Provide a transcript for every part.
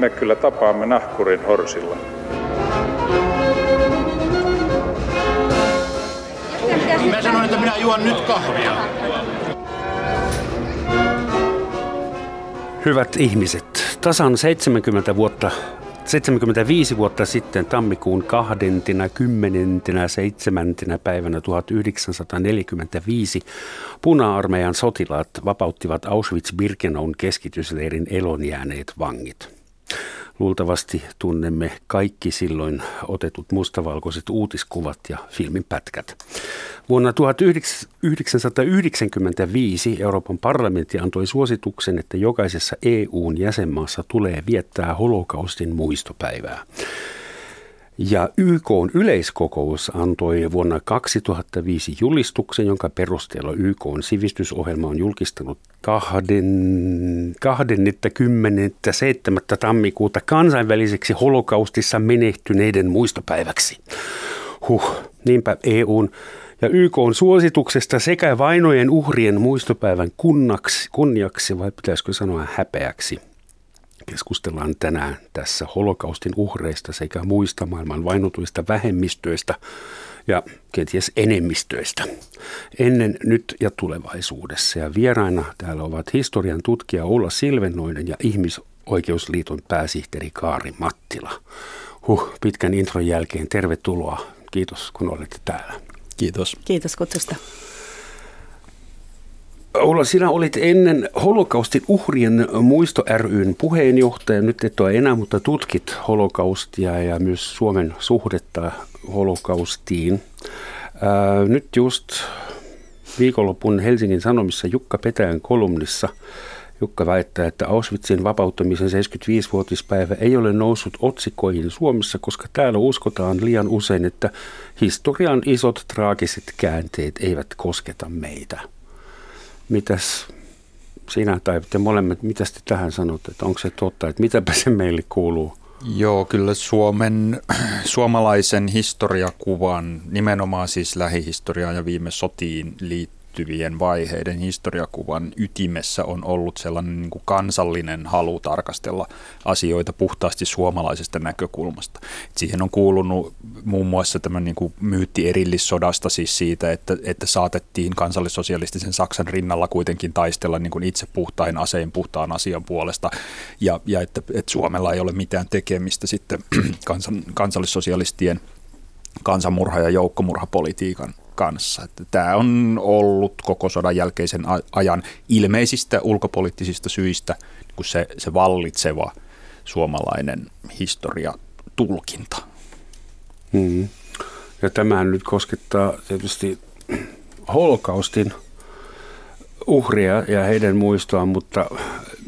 me kyllä tapaamme nahkurin horsilla. Mä sanoin, että minä juon nyt kahvia. Hyvät ihmiset, tasan 70 vuotta 75 vuotta sitten tammikuun 27. päivänä 1945 puna-armeijan sotilaat vapauttivat Auschwitz-Birkenaun keskitysleirin elonjääneet vangit. Luultavasti tunnemme kaikki silloin otetut mustavalkoiset uutiskuvat ja filmin pätkät. Vuonna 1995 Euroopan parlamentti antoi suosituksen, että jokaisessa EUn jäsenmaassa tulee viettää holokaustin muistopäivää. Ja YK on yleiskokous antoi vuonna 2005 julistuksen, jonka perusteella YK on sivistysohjelma on julkistanut 27. tammikuuta kansainväliseksi holokaustissa menehtyneiden muistopäiväksi. Huh, niinpä EUn ja YK on suosituksesta sekä vainojen uhrien muistopäivän kunnaksi, kunniaksi vai pitäisikö sanoa häpeäksi – Keskustellaan tänään tässä holokaustin uhreista sekä muista maailman vainotuista vähemmistöistä ja kenties enemmistöistä. Ennen, nyt ja tulevaisuudessa. Ja vieraina täällä ovat historian tutkija Ulla Silvennoinen ja Ihmisoikeusliiton pääsihteeri Kaari Mattila. Huh, pitkän intron jälkeen tervetuloa. Kiitos kun olette täällä. Kiitos. Kiitos kutsusta. Ulla, sinä olit ennen holokaustin uhrien muisto ryn puheenjohtaja. Nyt et ole enää, mutta tutkit holokaustia ja myös Suomen suhdetta holokaustiin. Ää, nyt just viikonlopun Helsingin Sanomissa Jukka Petäjän kolumnissa Jukka väittää, että Auschwitzin vapauttamisen 75-vuotispäivä ei ole noussut otsikoihin Suomessa, koska täällä uskotaan liian usein, että historian isot traagiset käänteet eivät kosketa meitä. Mitäs sinä tai te molemmat, mitä te tähän sanot, että onko se totta, että mitäpä se meille kuuluu? Joo, kyllä Suomen, suomalaisen historiakuvan, nimenomaan siis lähihistoriaan ja viime sotiin liittyen, liittyvien vaiheiden historiakuvan ytimessä on ollut sellainen niin kuin kansallinen halu tarkastella asioita puhtaasti suomalaisesta näkökulmasta. siihen on kuulunut muun muassa tämä niin kuin myytti erillissodasta siis siitä, että, että saatettiin kansallissosialistisen Saksan rinnalla kuitenkin taistella niin kuin itse puhtain aseen puhtaan asian puolesta ja, ja että, että Suomella ei ole mitään tekemistä sitten kansan, kansallissosialistien kansanmurha- ja joukkomurhapolitiikan kanssa. Tämä on ollut koko sodan jälkeisen ajan ilmeisistä ulkopoliittisista syistä kun se, se vallitseva suomalainen historiatulkinta. Hmm. Ja tämähän nyt koskettaa tietysti holokaustin uhria ja heidän muistoaan, mutta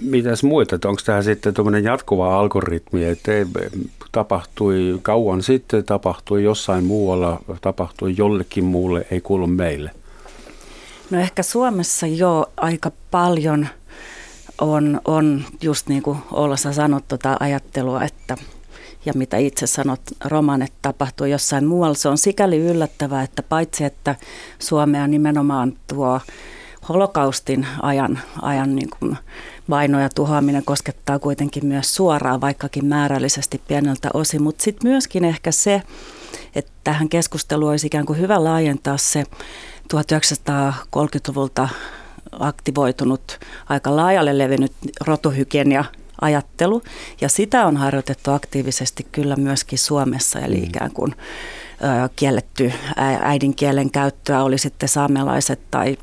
mitäs muita? Onko tämä sitten tuommoinen jatkuva algoritmi, että tapahtui kauan sitten, tapahtui jossain muualla, tapahtui jollekin muulle, ei kuulu meille? No ehkä Suomessa jo aika paljon on, on just niin kuin Ollassa sanot tuota ajattelua, että ja mitä itse sanot, romanet tapahtuu jossain muualla. Se on sikäli yllättävää, että paitsi että Suomea nimenomaan tuo holokaustin ajan, ajan niin kuin vaino ja tuhoaminen koskettaa kuitenkin myös suoraan, vaikkakin määrällisesti pieneltä osin. Mutta sitten myöskin ehkä se, että tähän keskusteluun olisi ikään kuin hyvä laajentaa se 1930-luvulta aktivoitunut, aika laajalle levinnyt rotuhygienia ajattelu. Ja sitä on harjoitettu aktiivisesti kyllä myöskin Suomessa, eli mm. ikään kuin ö, kielletty äidinkielen käyttöä, oli sitten saamelaiset tai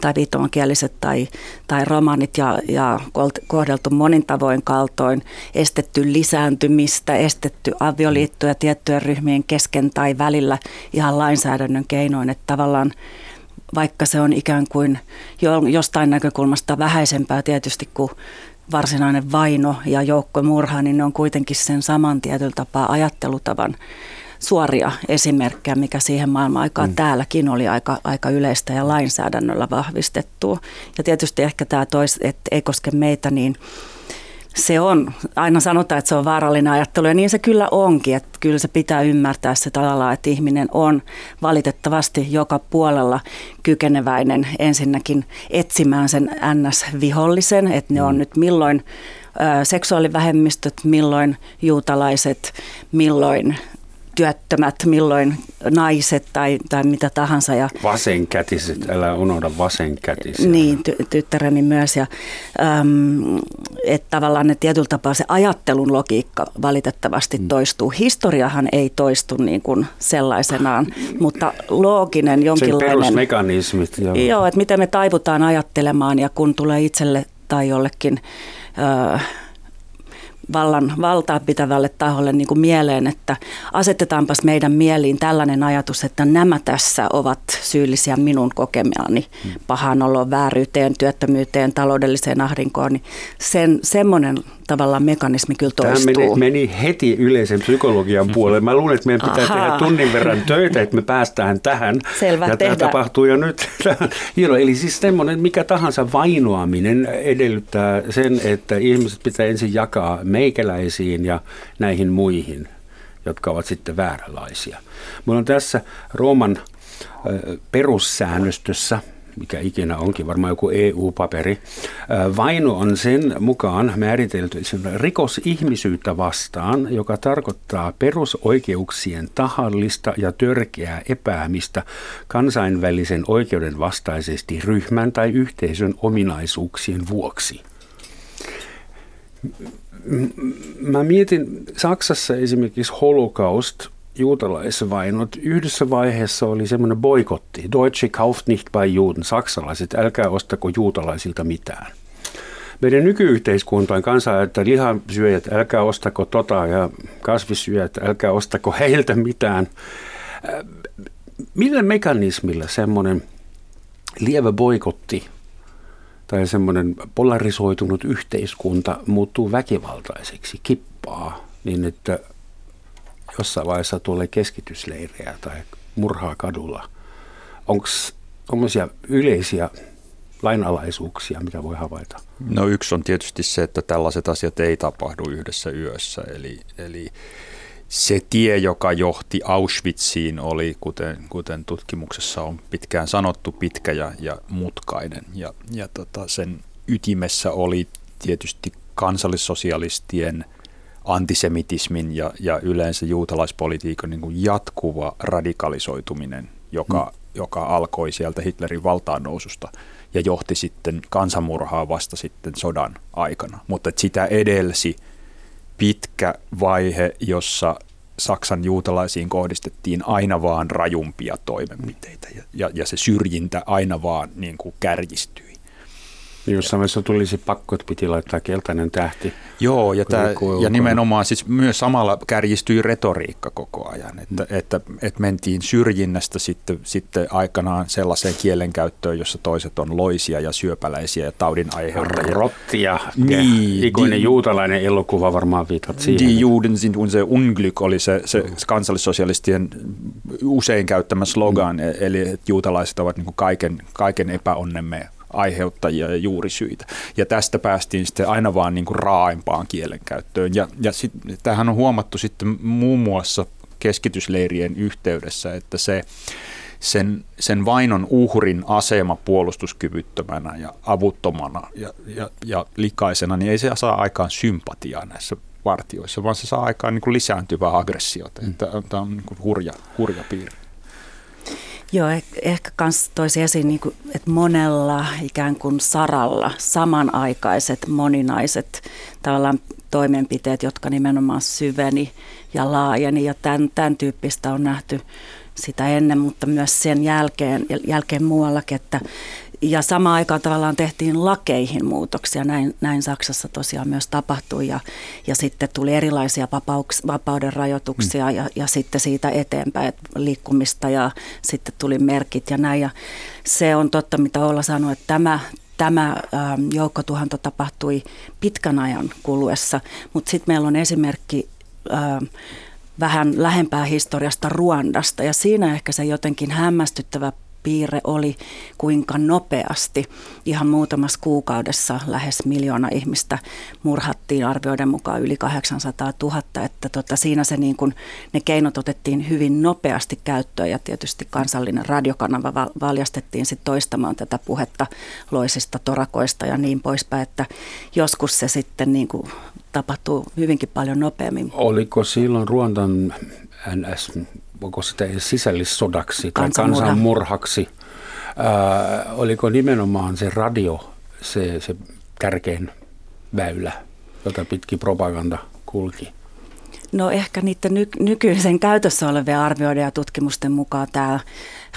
tai viittomakieliset tai, tai romanit ja, ja kohdeltu monin tavoin kaltoin, estetty lisääntymistä, estetty avioliittoja tiettyjen ryhmien kesken tai välillä ihan lainsäädännön keinoin, että tavallaan vaikka se on ikään kuin jo, jostain näkökulmasta vähäisempää tietysti kuin varsinainen vaino ja joukkomurha, niin ne on kuitenkin sen saman tietyllä tapaa ajattelutavan suoria esimerkkejä, mikä siihen maailman aikaan mm. täälläkin oli aika, aika yleistä ja lainsäädännöllä vahvistettua. Ja tietysti ehkä tämä tois, että ei koske meitä, niin se on, aina sanotaan, että se on vaarallinen ajattelu ja niin se kyllä onkin, että kyllä se pitää ymmärtää se tavallaan, että ihminen on valitettavasti joka puolella kykeneväinen ensinnäkin etsimään sen NS-vihollisen, että ne on mm. nyt milloin seksuaalivähemmistöt, milloin juutalaiset, milloin työttömät, milloin naiset tai, tai mitä tahansa. Ja, vasenkätiset, älä unohda vasenkätisiä. Niin, ty- tyttäreni myös. Ja, äm, että tavallaan ne tietyllä tapaa se ajattelun logiikka valitettavasti mm. toistuu. Historiahan ei toistu niin kuin sellaisenaan, mutta looginen jonkinlainen... Sen perusmekanismit. Joo. joo, että miten me taivutaan ajattelemaan ja kun tulee itselle tai jollekin... Öö, vallan, valtaa pitävälle taholle niin kuin mieleen, että asetetaanpas meidän mieliin tällainen ajatus, että nämä tässä ovat syyllisiä minun kokemiani hmm. pahan oloon, vääryyteen, työttömyyteen, taloudelliseen ahdinkoon, niin sen, semmoinen tavallaan mekanismi kyllä toistuu. Tämä meni, meni heti yleisen psykologian puolelle. Mä luulen, että meidän pitää Ahaa. tehdä tunnin verran töitä, että me päästään tähän. Selvä, ja tehdään. tämä tapahtuu jo nyt. Hieno, eli siis semmoinen mikä tahansa vainoaminen edellyttää sen, että ihmiset pitää ensin jakaa meikäläisiin ja näihin muihin, jotka ovat sitten vääränlaisia. Mulla on tässä Rooman perussäännöstössä mikä ikinä onkin, varmaan joku EU-paperi. Vaino on sen mukaan määritelty rikos ihmisyyttä vastaan, joka tarkoittaa perusoikeuksien tahallista ja törkeää epäämistä kansainvälisen oikeuden vastaisesti ryhmän tai yhteisön ominaisuuksien vuoksi. Mä mietin Saksassa esimerkiksi holocaust juutalaisvainot. Yhdessä vaiheessa oli semmoinen boikotti. Deutsche kauft nicht bei Juden. Saksalaiset, älkää ostako juutalaisilta mitään. Meidän nykyyhteiskuntaan kansa, että lihansyöjät, älkää ostako tota ja kasvissyöjät, älkää ostako heiltä mitään. Millä mekanismilla semmoinen lievä boikotti tai semmoinen polarisoitunut yhteiskunta muuttuu väkivaltaiseksi, kippaa, niin että jossain vaiheessa tulee keskitysleirejä tai murhaa kadulla. Onko tuommoisia yleisiä lainalaisuuksia, mitä voi havaita? No yksi on tietysti se, että tällaiset asiat ei tapahdu yhdessä yössä. Eli, eli se tie, joka johti Auschwitziin, oli, kuten, kuten tutkimuksessa on pitkään sanottu, pitkä ja, ja mutkainen. Ja, ja tota, sen ytimessä oli tietysti kansallissosialistien – antisemitismin ja, ja yleensä juutalaispolitiikan niin kuin jatkuva radikalisoituminen, joka, mm. joka alkoi sieltä Hitlerin valtaan noususta ja johti sitten kansanmurhaa vasta sitten sodan aikana. Mutta sitä edelsi pitkä vaihe, jossa Saksan juutalaisiin kohdistettiin aina vaan rajumpia toimenpiteitä ja, ja, ja se syrjintä aina vaan niin kuin kärjistyi. Jossain tulisi pakko, että piti laittaa keltainen tähti. Joo, ja, tämä, ja nimenomaan siis myös samalla kärjistyi retoriikka koko ajan, että, mm. että, että mentiin syrjinnästä sitten, sitten aikanaan sellaiseen kielenkäyttöön, jossa toiset on loisia ja syöpäläisiä ja taudin aiheuttajia. Rottia, niin, ikuinen di, juutalainen elokuva varmaan viitat siihen. Die Juden sind unser Unglück oli se, se kansallissosialistien usein käyttämä slogan, mm. eli että juutalaiset ovat niin kaiken, kaiken epäonnemme aiheuttajia ja juurisyitä. Ja tästä päästiin sitten aina vaan niin kuin raaempaan kielenkäyttöön. Ja, ja sit, tämähän on huomattu sitten muun muassa keskitysleirien yhteydessä, että se sen, sen vainon uhrin asema puolustuskyvyttömänä ja avuttomana ja, ja, ja likaisena, niin ei se saa aikaan sympatiaa näissä partioissa, vaan se saa aikaan niin kuin lisääntyvää aggressiota. Mm. Tämä on niin kuin hurja, hurja piirre. Joo, eh, ehkä myös toisi esiin, niin kuin, että monella ikään kuin saralla samanaikaiset, moninaiset tavallaan toimenpiteet, jotka nimenomaan syveni ja laajeni. Ja tämän, tämän tyyppistä on nähty sitä ennen, mutta myös sen jälkeen, jälkeen muuallakin, että ja samaan aikaan tavallaan tehtiin lakeihin muutoksia. Näin, näin Saksassa tosiaan myös tapahtui ja, ja sitten tuli erilaisia vapauks, vapauden rajoituksia mm. ja, ja sitten siitä eteenpäin liikkumista ja sitten tuli merkit ja näin. Ja se on totta, mitä Olla sanoi, että tämä, tämä ähm, joukkotuhanto tapahtui pitkän ajan kuluessa, mutta sitten meillä on esimerkki ähm, vähän lähempää historiasta Ruandasta ja siinä ehkä se jotenkin hämmästyttävä piirre oli, kuinka nopeasti ihan muutamassa kuukaudessa lähes miljoona ihmistä murhattiin arvioiden mukaan yli 800 000, että tota, siinä se niin kuin, ne keinot otettiin hyvin nopeasti käyttöön ja tietysti kansallinen radiokanava valjastettiin sitten toistamaan tätä puhetta loisista torakoista ja niin poispäin, että joskus se sitten niin kuin tapahtuu hyvinkin paljon nopeammin. Oliko silloin Ruondan NS, onko sitä sisällissodaksi tai kansanmurhaksi? Ää, oliko nimenomaan se radio se, se tärkein väylä, jota pitkin propaganda kulki? No ehkä niiden ny- nykyisen käytössä olevien arvioiden ja tutkimusten mukaan tämä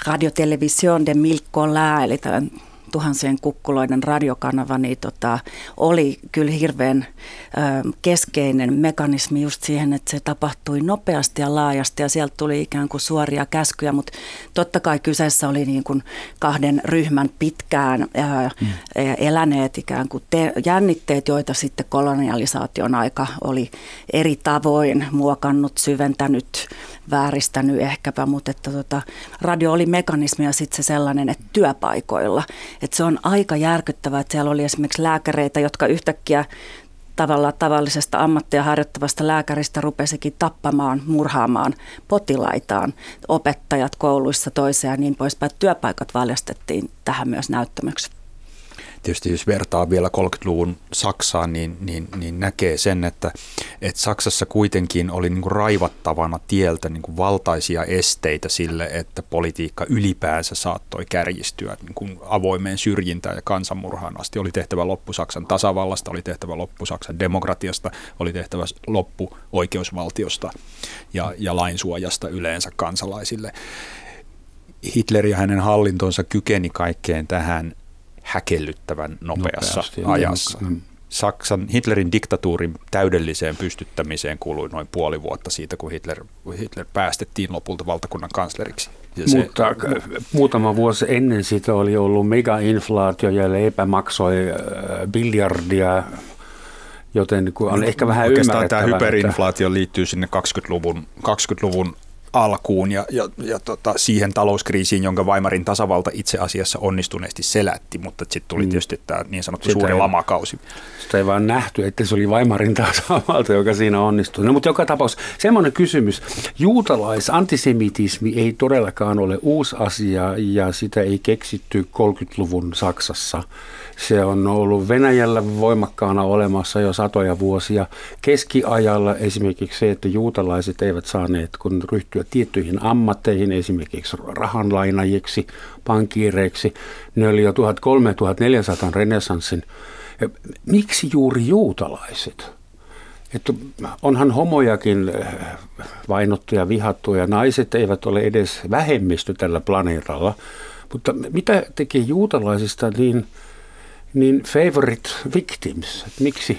Radio Television de Milko Lää, eli tämän tuhansien kukkuloiden radiokanava niin tota, oli kyllä hirveän ö, keskeinen mekanismi just siihen, että se tapahtui nopeasti ja laajasti ja sieltä tuli ikään kuin suoria käskyjä, mutta totta kai kyseessä oli niin kuin kahden ryhmän pitkään ö, mm. eläneet ikään kuin te- jännitteet, joita sitten kolonialisaation aika oli eri tavoin muokannut, syventänyt, vääristänyt ehkäpä, mutta että tota, radio oli mekanismi ja sitten se sellainen, että työpaikoilla, että se on aika järkyttävää, että siellä oli esimerkiksi lääkäreitä, jotka yhtäkkiä tavalla tavallisesta ammattia harjoittavasta lääkäristä rupesikin tappamaan, murhaamaan potilaitaan, opettajat kouluissa toiseen ja niin poispäin. Työpaikat valjastettiin tähän myös näyttämöksi tietysti jos vertaa vielä 30-luvun Saksaan, niin, niin, niin näkee sen, että, että Saksassa kuitenkin oli niin kuin raivattavana tieltä niin kuin valtaisia esteitä sille, että politiikka ylipäänsä saattoi kärjistyä niin kuin avoimeen syrjintään ja kansanmurhaan asti. Oli tehtävä loppu Saksan tasavallasta, oli tehtävä loppu Saksan demokratiasta, oli tehtävä loppu oikeusvaltiosta ja, ja lainsuojasta yleensä kansalaisille. Hitler ja hänen hallintonsa kykeni kaikkeen tähän häkellyttävän nopeassa Nopeasti, ajassa. Mm. Saksan Hitlerin diktatuurin täydelliseen pystyttämiseen kului noin puoli vuotta siitä, kun Hitler, Hitler päästettiin lopulta valtakunnan kansleriksi. Ja Mutta se, muutama vuosi ennen sitä oli ollut megainflaatio ja leipä maksoi äh, biljardia, joten on ehkä vähän Oikeastaan tämä hyperinflaatio liittyy sinne 20-luvun, 20-luvun alkuun ja, ja, ja tota, siihen talouskriisiin, jonka Weimarin tasavalta itse asiassa onnistuneesti selätti, mutta sitten tuli mm. tietysti tämä niin sanottu sitä suuri ei, lamakausi. Sitä ei vaan nähty, että se oli Weimarin tasavalta, joka siinä onnistui. No, mutta joka tapauksessa semmoinen kysymys. Juutalais-antisemitismi ei todellakaan ole uusi asia ja sitä ei keksitty 30-luvun Saksassa. Se on ollut Venäjällä voimakkaana olemassa jo satoja vuosia. Keskiajalla esimerkiksi se, että juutalaiset eivät saaneet kun ryhtyä tiettyihin ammatteihin, esimerkiksi rahanlainajiksi, pankiireiksi. Ne oli jo 1300-1400 renessanssin. Miksi juuri juutalaiset? Että onhan homojakin eh, vainottu ja vihattu ja naiset eivät ole edes vähemmistö tällä planeetalla. Mutta mitä tekee juutalaisista niin, niin favorite victims? Että miksi?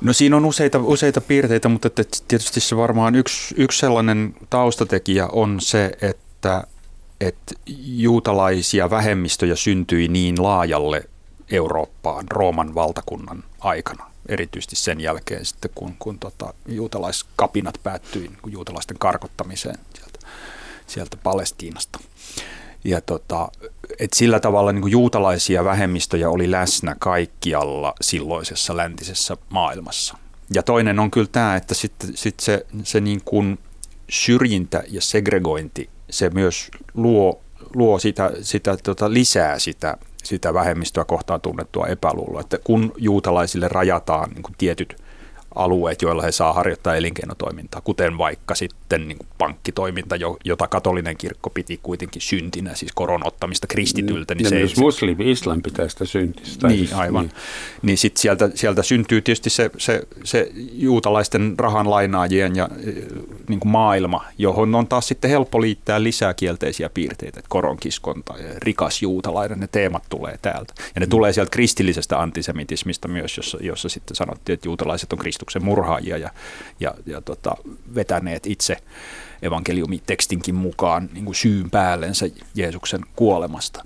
No siinä on useita, useita piirteitä, mutta tietysti se varmaan yksi, yksi sellainen taustatekijä on se, että, että juutalaisia vähemmistöjä syntyi niin laajalle Eurooppaan Rooman valtakunnan aikana. Erityisesti sen jälkeen sitten, kun, kun tota, juutalaiskapinat päättyi niin juutalaisten karkottamiseen sieltä, sieltä Palestiinasta. Ja tota, et sillä tavalla niin kuin juutalaisia vähemmistöjä oli läsnä kaikkialla silloisessa läntisessä maailmassa. Ja toinen on kyllä tämä, että sit, sit se, se niin kuin syrjintä ja segregointi, se myös luo, luo sitä, sitä tota, lisää sitä, sitä vähemmistöä kohtaan tunnettua epäluuloa, että kun juutalaisille rajataan niin kuin tietyt – alueet, joilla he saa harjoittaa elinkeinotoimintaa, kuten vaikka sitten niin kuin pankkitoiminta, jota katolinen kirkko piti kuitenkin syntinä, siis koron ottamista kristityltä. Niin ja se myös ei, muslimi, islam pitää sitä syntistä. Niin, siis, aivan. Niin, niin sitten sieltä, sieltä syntyy tietysti se, se, se juutalaisten rahan lainaajien ja niin kuin maailma, johon on taas sitten helppo liittää lisää kielteisiä piirteitä, että koronkiskonta ja rikas juutalainen, ne teemat tulee täältä. Ja ne mm. tulee sieltä kristillisestä antisemitismista myös, jossa, jossa sitten sanottiin, että juutalaiset on kristilliset Kristuksen murhaajia ja, ja, ja tota, vetäneet itse evankeliumitekstinkin mukaan niin kuin syyn päällensä Jeesuksen kuolemasta.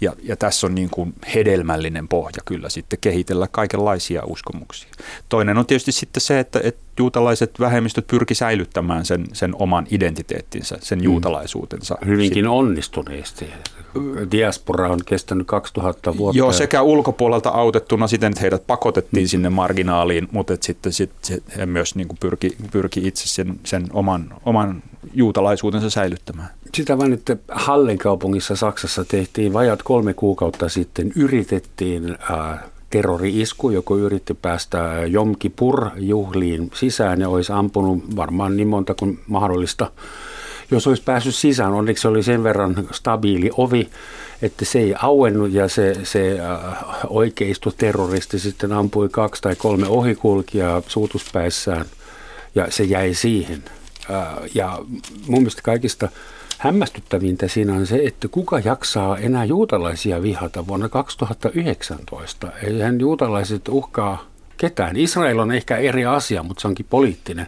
Ja, ja tässä on niin kuin hedelmällinen pohja kyllä sitten kehitellä kaikenlaisia uskomuksia. Toinen on tietysti sitten se, että, että juutalaiset vähemmistöt pyrki säilyttämään sen, sen oman identiteettinsä, sen mm. juutalaisuutensa. Hyvinkin sitten. onnistuneesti. Diaspora on kestänyt 2000 vuotta. Joo, sekä ulkopuolelta autettuna siten, että heidät pakotettiin mm. sinne marginaaliin, mutta että sitten sit, he myös niin kuin pyrki, pyrki itse sen, sen oman, oman juutalaisuutensa säilyttämään. Sitä vain, että Hallen kaupungissa Saksassa tehtiin vajat kolme kuukautta sitten, yritettiin terrori-isku, joko yritti päästä Jom Kippur-juhliin sisään ja olisi ampunut varmaan niin monta kuin mahdollista. Jos olisi päässyt sisään, onneksi oli sen verran stabiili ovi, että se ei auennut ja se, se äh, oikeisto terroristi sitten ampui kaksi tai kolme ohikulkijaa suutuspäissään ja se jäi siihen. Ja mun mielestä kaikista hämmästyttävintä siinä on se, että kuka jaksaa enää juutalaisia vihata vuonna 2019. Eihän juutalaiset uhkaa ketään. Israel on ehkä eri asia, mutta se onkin poliittinen.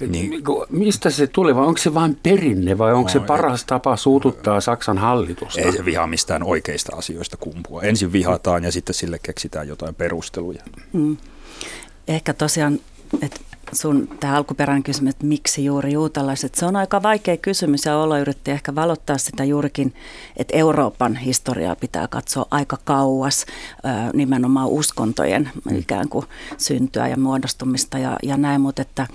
Niin. Mistä se tulee vai onko se vain perinne vai onko no, se paras et, tapa suututtaa Saksan hallitusta? Ei se viha mistään oikeista asioista kumpua. Ensin vihataan ja sitten sille keksitään jotain perusteluja. Mm. Ehkä tosiaan, että sun tämä alkuperäinen kysymys, että miksi juuri juutalaiset, se on aika vaikea kysymys ja olla yritti ehkä valottaa sitä juurikin, että Euroopan historiaa pitää katsoa aika kauas nimenomaan uskontojen mm. ikään kuin syntyä ja muodostumista ja, ja näin, mutta että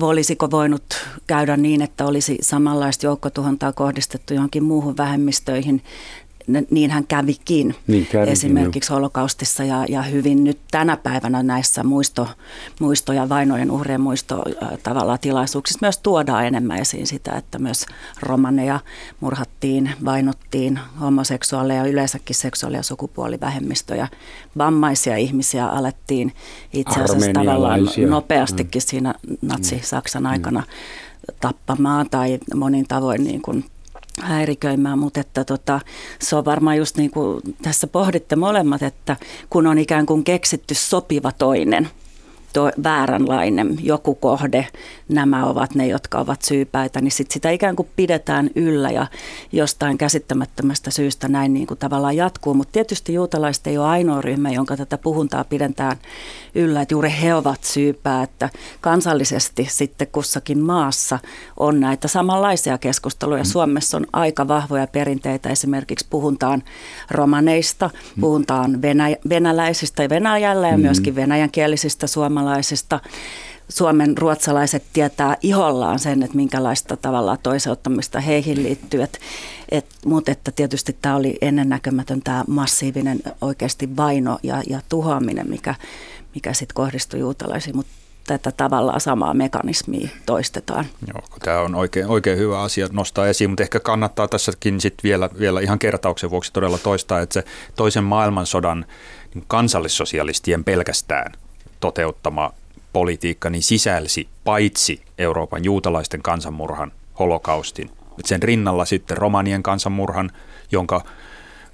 olisiko voinut käydä niin, että olisi samanlaista joukkotuhontaa kohdistettu johonkin muuhun vähemmistöihin niin hän kävikin niin kävikin, esimerkiksi jo. holokaustissa ja, ja hyvin nyt tänä päivänä näissä muisto, muisto- ja vainojen uhrien muisto tavallaan tilaisuuksissa myös tuodaan enemmän esiin sitä, että myös romaneja murhattiin, vainottiin, homoseksuaaleja, yleensäkin seksuaali- ja sukupuolivähemmistöjä, vammaisia ihmisiä alettiin itse asiassa tavallaan nopeastikin mm. siinä natsi-Saksan aikana mm. tappamaan tai monin tavoin niin kuin häiriköimään, mutta että tota, se on varmaan just niin kuin tässä pohditte molemmat, että kun on ikään kuin keksitty sopiva toinen – to, vääränlainen joku kohde, nämä ovat ne, jotka ovat syypäitä, niin sit sitä ikään kuin pidetään yllä ja jostain käsittämättömästä syystä näin niin kuin tavallaan jatkuu. Mutta tietysti juutalaiset ei ole ainoa ryhmä, jonka tätä puhuntaa pidetään yllä, että juuri he ovat syypää, että kansallisesti sitten kussakin maassa on näitä samanlaisia keskusteluja. Mm. Suomessa on aika vahvoja perinteitä, esimerkiksi puhutaan romaneista, puhutaan venä- venäläisistä ja Venäjällä ja mm. myöskin venäjänkielisistä suomalaisista suomalaisista. Suomen ruotsalaiset tietää ihollaan sen, että minkälaista tavalla toiseuttamista heihin liittyy. Et, et, mutta että tietysti tämä oli ennennäkemätön tämä massiivinen oikeasti vaino ja, ja tuhoaminen, mikä, mikä sitten kohdistui juutalaisiin. Mutta tätä tavallaan samaa mekanismia toistetaan. Joo, tämä on oikein, oikein hyvä asia nostaa esiin, mutta ehkä kannattaa tässäkin sit vielä, vielä ihan kertauksen vuoksi todella toistaa, että se toisen maailmansodan kansallissosialistien pelkästään toteuttama politiikka niin sisälsi paitsi Euroopan juutalaisten kansanmurhan holokaustin, sen rinnalla sitten romanien kansanmurhan, jonka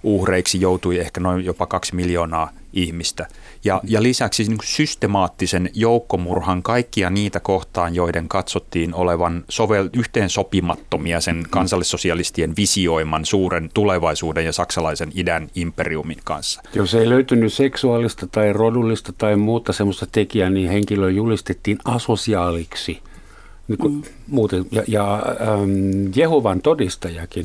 uhreiksi joutui ehkä noin jopa kaksi miljoonaa ihmistä. Ja, ja lisäksi niin systemaattisen joukkomurhan kaikkia niitä kohtaan, joiden katsottiin olevan sovel, yhteen sopimattomia sen kansallissosialistien visioiman suuren tulevaisuuden ja saksalaisen idän imperiumin kanssa. Jos ei löytynyt seksuaalista tai rodullista tai muuta semmoista tekijää, niin henkilö julistettiin asosiaaliksi. Niin kuin mm. muuten, ja ja ähm, Jehovan todistajakin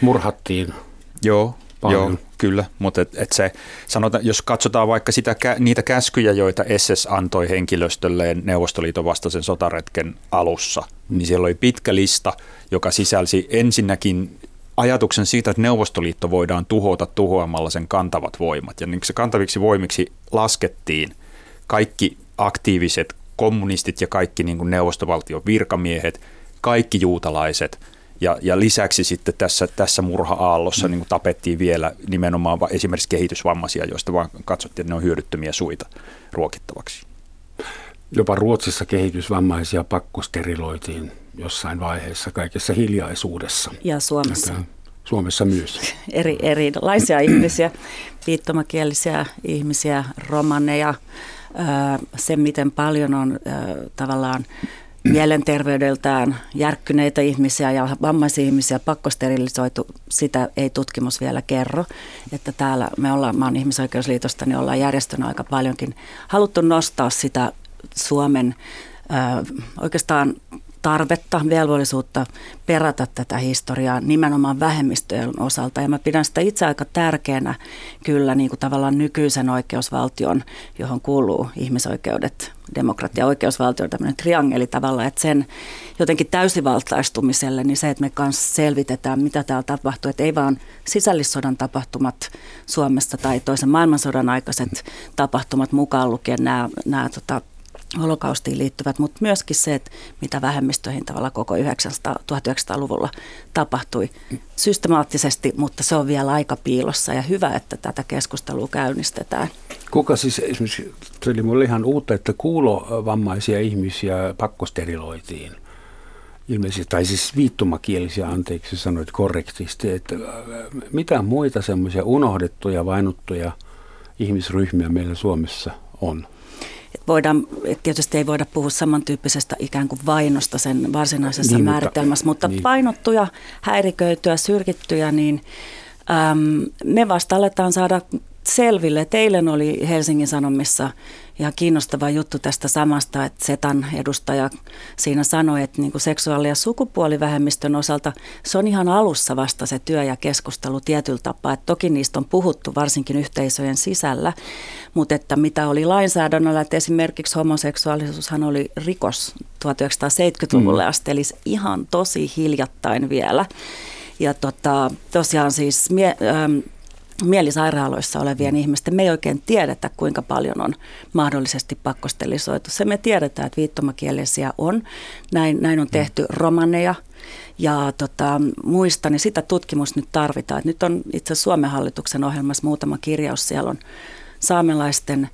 murhattiin Joo, Paljon. Joo, kyllä, mutta et, et se, sanotaan, jos katsotaan vaikka sitä, niitä käskyjä, joita SS antoi henkilöstölleen Neuvostoliiton vastaisen sotaretken alussa, niin siellä oli pitkä lista, joka sisälsi ensinnäkin ajatuksen siitä, että Neuvostoliitto voidaan tuhota tuhoamalla sen kantavat voimat. Ja niin se kantaviksi voimiksi laskettiin kaikki aktiiviset kommunistit ja kaikki niin kuin neuvostovaltion virkamiehet, kaikki juutalaiset – ja, ja lisäksi sitten tässä, tässä murha-aallossa mm. niin tapettiin vielä nimenomaan esimerkiksi kehitysvammaisia, joista vaan katsottiin, että ne on hyödyttömiä suita ruokittavaksi. Jopa Ruotsissa kehitysvammaisia pakkosteriloitiin jossain vaiheessa kaikessa hiljaisuudessa. Ja Suomessa. Tätä, Suomessa myös. Eri, erilaisia ihmisiä, viittomakielisiä ihmisiä, romaneja. Se, miten paljon on tavallaan mielenterveydeltään järkkyneitä ihmisiä ja vammaisia ihmisiä pakkosterilisoitu, sitä ei tutkimus vielä kerro. Että täällä me ollaan, mä oon ihmisoikeusliitosta, niin ollaan järjestönä aika paljonkin haluttu nostaa sitä Suomen oikeastaan tarvetta, velvollisuutta perata tätä historiaa nimenomaan vähemmistöjen osalta. Ja mä pidän sitä itse aika tärkeänä kyllä niin kuin tavallaan nykyisen oikeusvaltion, johon kuuluu ihmisoikeudet, demokratia, oikeusvaltio, tämmöinen triangeli tavalla, että sen jotenkin täysivaltaistumiselle, niin se, että me kanssa selvitetään, mitä täällä tapahtuu, että ei vaan sisällissodan tapahtumat Suomessa tai toisen maailmansodan aikaiset tapahtumat mukaan lukien nämä, nämä tota, holokaustiin liittyvät, mutta myöskin se, että mitä vähemmistöihin tavalla koko 900, 1900-luvulla tapahtui systemaattisesti, mutta se on vielä aika piilossa ja hyvä, että tätä keskustelua käynnistetään. Kuka siis esimerkiksi, se oli mulle ihan uutta, että kuulovammaisia ihmisiä pakkosteriloitiin ilmeisesti, tai siis viittomakielisiä, anteeksi sanoit korrektisti, että äh, mitä muita semmoisia unohdettuja, vainuttuja ihmisryhmiä meillä Suomessa on? Voidaan, tietysti ei voida puhua samantyyppisestä ikään kuin vainosta sen varsinaisessa niin, määritelmässä, mutta, mutta niin. painottuja, häiriköityjä, syrkittyjä, niin äm, me vasta aletaan saada selville. Eilen oli Helsingin Sanomissa ihan kiinnostava juttu tästä samasta, että Setan edustaja siinä sanoi, että niin kuin seksuaali- ja sukupuolivähemmistön osalta se on ihan alussa vasta se työ ja keskustelu tietyllä tapaa. Että toki niistä on puhuttu varsinkin yhteisöjen sisällä, mutta että mitä oli lainsäädännöllä, että esimerkiksi homoseksuaalisuushan oli rikos 1970-luvulle mm. asti, eli ihan tosi hiljattain vielä. Ja tota, tosiaan siis mie, ähm, mielisairaaloissa olevien ihmisten, me ei oikein tiedetä, kuinka paljon on mahdollisesti pakkostelisoitu. Se me tiedetään, että viittomakielisiä on. Näin, näin on tehty romaneja ja tota, muista, niin sitä tutkimus nyt tarvitaan. Nyt on itse Suomen hallituksen ohjelmassa muutama kirjaus. Siellä on saamelaisten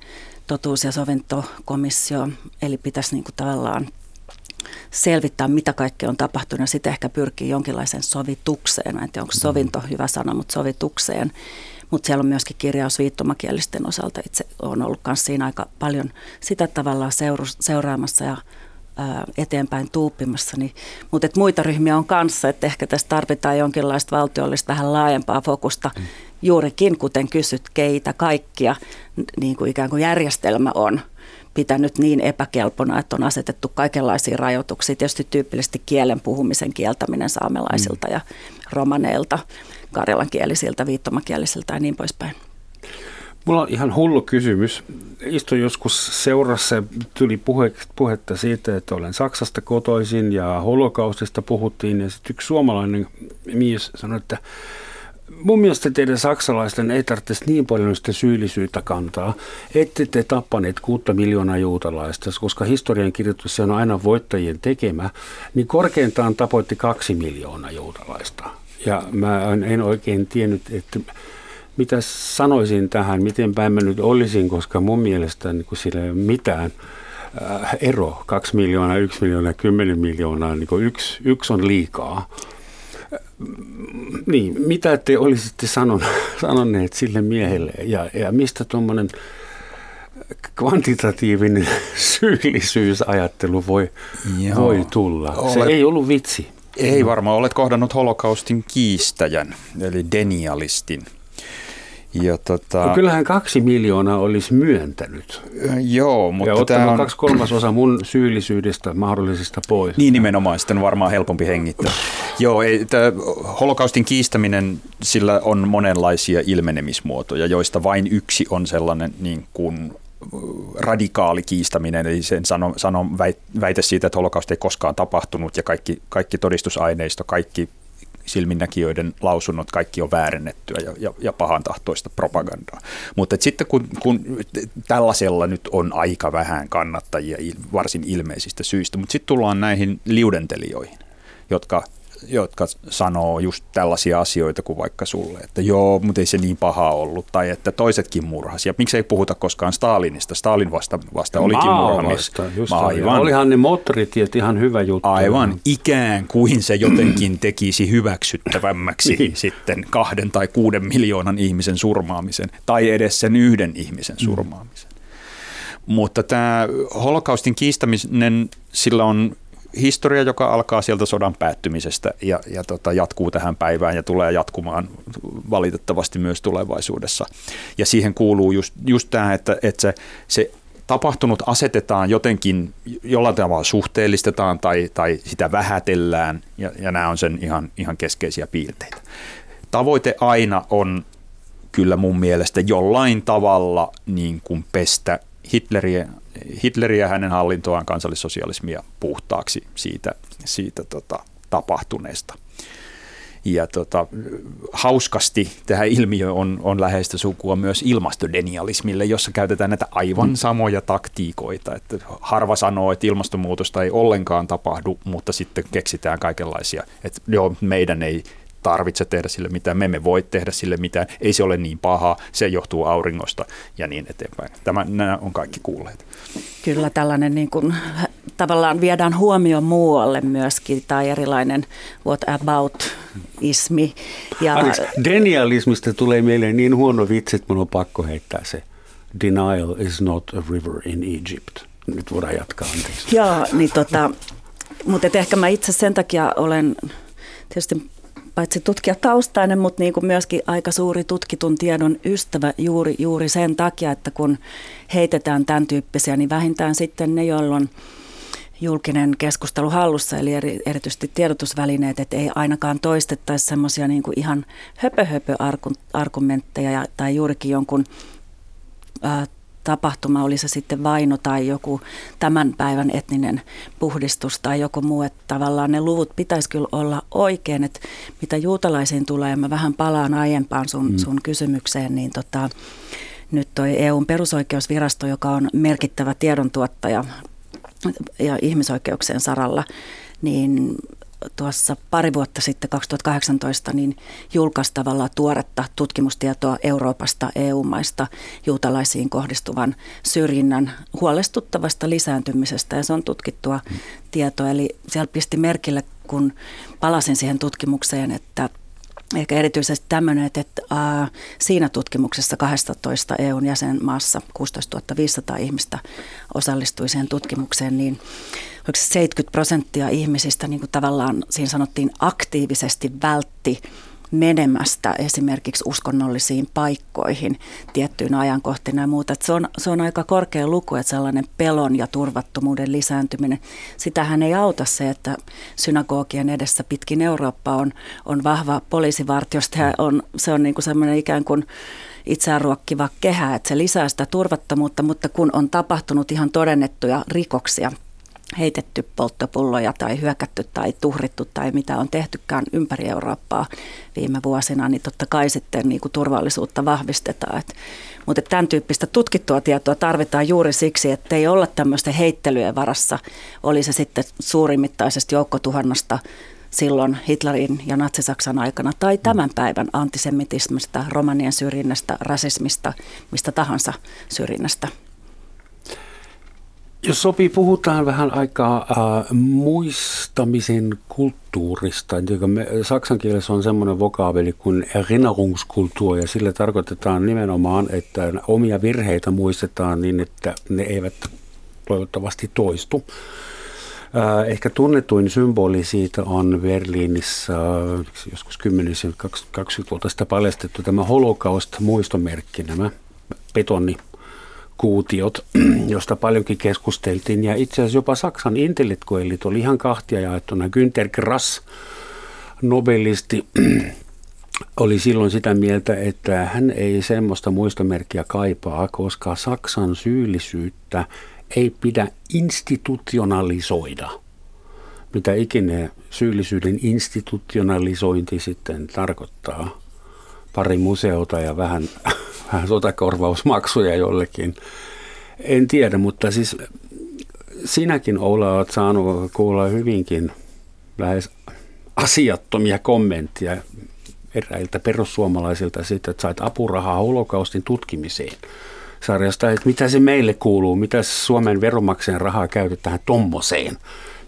totuus- ja sovintokomissio, eli pitäisi niin kuin tavallaan selvittää, mitä kaikkea on tapahtunut ja sitten ehkä pyrkii jonkinlaiseen sovitukseen. En tiedä, onko sovinto hyvä sana, mutta sovitukseen mutta siellä on myöskin kirjaus viittomakielisten osalta. Itse on ollut myös siinä aika paljon sitä tavallaan seuraamassa ja eteenpäin tuuppimassa. Niin, mutta et muita ryhmiä on kanssa, että ehkä tässä tarvitaan jonkinlaista valtiollista vähän laajempaa fokusta. Mm. Juurikin, kuten kysyt, keitä kaikkia niin kuin ikään kuin järjestelmä on pitänyt niin epäkelpona, että on asetettu kaikenlaisia rajoituksia. Tietysti tyypillisesti kielen puhumisen kieltäminen saamelaisilta mm. ja romaneilta karjalankielisiltä, viittomakielisiltä ja niin poispäin. Mulla on ihan hullu kysymys. Istuin joskus seurassa ja tuli puhe, puhetta siitä, että olen Saksasta kotoisin ja holokaustista puhuttiin. Ja sitten yksi suomalainen mies sanoi, että mun mielestä teidän saksalaisten ei tarvitse niin paljon sitä syyllisyyttä kantaa, ette te tappaneet kuutta miljoonaa juutalaista, koska historian kirjoitus on aina voittajien tekemä, niin korkeintaan tapoitti kaksi miljoonaa juutalaista. Ja mä en oikein tiennyt, että mitä sanoisin tähän, miten päin mä nyt olisin, koska mun mielestä niin kuin sillä ei ole mitään äh, ero. Kaksi miljoonaa, yksi miljoonaa, kymmenen miljoonaa, niin kuin yksi, yksi on liikaa. Niin, mitä te olisitte sanon, sanoneet sille miehelle ja, ja mistä tuommoinen kvantitatiivinen syyllisyysajattelu voi, voi tulla? Se ei ollut vitsi. Ei varmaan. Olet kohdannut holokaustin kiistäjän, eli denialistin. Ja tota, no kyllähän kaksi miljoonaa olisi myöntänyt. Joo, mutta ja ottanut on... kaksi kolmasosa mun syyllisyydestä mahdollisista pois. Niin nimenomaan, sitten on varmaan helpompi hengittää. Joo, ei, holokaustin kiistäminen, sillä on monenlaisia ilmenemismuotoja, joista vain yksi on sellainen niin kuin radikaali kiistäminen, eli sen sano, sano väite siitä, että holokausti ei koskaan tapahtunut ja kaikki, kaikki todistusaineisto, kaikki silminnäkijöiden lausunnot, kaikki on väärennettyä ja, ja, ja pahantahtoista propagandaa. Mutta sitten kun, kun tällaisella nyt on aika vähän kannattajia varsin ilmeisistä syistä, mutta sitten tullaan näihin liudentelijoihin, jotka jotka sanoo just tällaisia asioita kuin vaikka sulle, että joo, mutta ei se niin paha ollut, tai että toisetkin murhasi. Ja miksei puhuta koskaan Stalinista? Stalin vasta, vasta olikin murhamies. Aivan. Olihan ne moottoritiet ihan hyvä juttu. Aivan, ikään kuin se jotenkin tekisi hyväksyttävämmäksi niin. sitten kahden tai kuuden miljoonan ihmisen surmaamisen, tai edes sen yhden ihmisen mm. surmaamisen. Mm. Mutta tämä holokaustin kiistäminen, sillä on historia, joka alkaa sieltä sodan päättymisestä ja, ja tota, jatkuu tähän päivään ja tulee jatkumaan valitettavasti myös tulevaisuudessa. Ja siihen kuuluu just, just tämä, että, että se, se tapahtunut asetetaan jotenkin, jollain tavalla suhteellistetaan tai, tai sitä vähätellään, ja, ja nämä on sen ihan, ihan keskeisiä piirteitä. Tavoite aina on kyllä mun mielestä jollain tavalla niin kuin pestä Hitleriä, Hitleriä hänen hallintoaan kansallissosialismia puhtaaksi siitä, siitä tota, tapahtuneesta. Ja tota, hauskasti tähän ilmiö on, on läheistä sukua myös ilmastodenialismille, jossa käytetään näitä aivan mm. samoja taktiikoita. Että harva sanoo, että ilmastonmuutosta ei ollenkaan tapahdu, mutta sitten keksitään kaikenlaisia, että joo, meidän ei tarvitse tehdä sille mitään, me emme voi tehdä sille mitään, ei se ole niin paha, se johtuu auringosta ja niin eteenpäin. Tämä, nämä on kaikki kuulleet. Kyllä tällainen niin kuin, tavallaan viedään huomio muualle myöskin, tai erilainen what about-ismi. Ja, denialismista tulee mieleen niin huono vitsi, että minun on pakko heittää se. Denial is not a river in Egypt. Nyt voidaan jatkaa, anteeksi. Joo, niin tota, mutta ehkä mä itse sen takia olen tietysti paitsi tutkija taustainen, mutta niin kuin myöskin aika suuri tutkitun tiedon ystävä juuri, juuri sen takia, että kun heitetään tämän tyyppisiä, niin vähintään sitten ne, jolloin julkinen keskustelu hallussa, eli eri, erityisesti tiedotusvälineet, että ei ainakaan toistettaisi semmoisia niin ihan höpö-höpö-argumentteja tai juurikin jonkun ää, tapahtuma, oli se sitten vaino tai joku tämän päivän etninen puhdistus tai joku muu, että tavallaan ne luvut pitäisi kyllä olla oikein, että mitä juutalaisiin tulee, ja mä vähän palaan aiempaan sun, mm. sun kysymykseen, niin tota, nyt toi EUn perusoikeusvirasto, joka on merkittävä tiedontuottaja ja ihmisoikeuksien saralla, niin tuossa pari vuotta sitten 2018 niin julkaisi tavallaan tuoretta tutkimustietoa Euroopasta, EU-maista juutalaisiin kohdistuvan syrjinnän huolestuttavasta lisääntymisestä ja se on tutkittua tietoa. Eli siellä pisti merkille, kun palasin siihen tutkimukseen, että Ehkä erityisesti tämmöinen, että, että äh, siinä tutkimuksessa 12 EUn jäsenmaassa 16 500 ihmistä osallistui siihen tutkimukseen, niin 70 prosenttia ihmisistä niin kuin tavallaan siinä sanottiin aktiivisesti vältti menemästä esimerkiksi uskonnollisiin paikkoihin tiettyinä ajankohtina ja muuta. Se, on, se on aika korkea luku, että sellainen pelon ja turvattomuuden lisääntyminen, sitähän ei auta se, että synagogien edessä pitkin Eurooppa on, on vahva poliisivartiosta ja on, se on niin kuin semmoinen ikään kuin itseään ruokkiva kehä, että se lisää sitä turvattomuutta, mutta kun on tapahtunut ihan todennettuja rikoksia – heitetty polttopulloja tai hyökätty tai tuhrittu tai mitä on tehtykään ympäri Eurooppaa viime vuosina, niin totta kai sitten niin kuin turvallisuutta vahvistetaan. Et, mutta tämän tyyppistä tutkittua tietoa tarvitaan juuri siksi, että ei olla tämmöisten heittelyjen varassa. Oli se sitten suurimittaisesta joukkotuhannasta silloin Hitlerin ja Natsi-Saksan aikana tai tämän päivän antisemitismistä, romanien syrjinnästä, rasismista, mistä tahansa syrjinnästä. Jos sopii, puhutaan vähän aikaa äh, muistamisen kulttuurista. Me, saksan kielessä on semmoinen vokaabeli kuin Erinnerungskultur, ja sillä tarkoitetaan nimenomaan, että omia virheitä muistetaan niin, että ne eivät toivottavasti toistu. Äh, ehkä tunnetuin symboli siitä on Berliinissä äh, joskus 10-20 vuotta sitä paljastettu tämä holocaust-muistomerkki, nämä betoni kuutiot, josta paljonkin keskusteltiin. Ja itse asiassa jopa Saksan intellektuellit oli ihan kahtia jaettuna. Günther Grass, nobelisti, oli silloin sitä mieltä, että hän ei semmoista muistomerkkiä kaipaa, koska Saksan syyllisyyttä ei pidä institutionalisoida. Mitä ikinä syyllisyyden institutionalisointi sitten tarkoittaa. Pari museota ja vähän vähän sotakorvausmaksuja jollekin. En tiedä, mutta siis sinäkin Oula olet saanut kuulla hyvinkin lähes asiattomia kommentteja eräiltä perussuomalaisilta sitten, että sait apurahaa holokaustin tutkimiseen sarjasta, että mitä se meille kuuluu, mitä Suomen veronmaksajan rahaa käytetään tommoseen,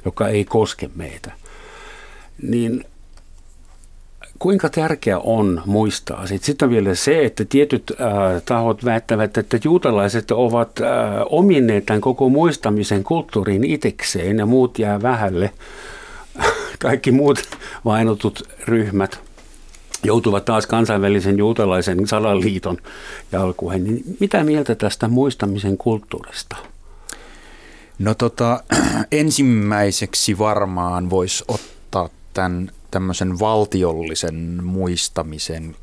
joka ei koske meitä. Niin kuinka tärkeää on muistaa? Sitten on vielä se, että tietyt äh, tahot väittävät, että juutalaiset ovat äh, ominneet tämän koko muistamisen kulttuuriin itsekseen ja muut jää vähälle. Kaikki muut vainotut ryhmät joutuvat taas kansainvälisen juutalaisen salaliiton jalkuihin. Niin mitä mieltä tästä muistamisen kulttuurista? No tota, ensimmäiseksi varmaan voisi ottaa tämän tämmöisen valtiollisen muistamisen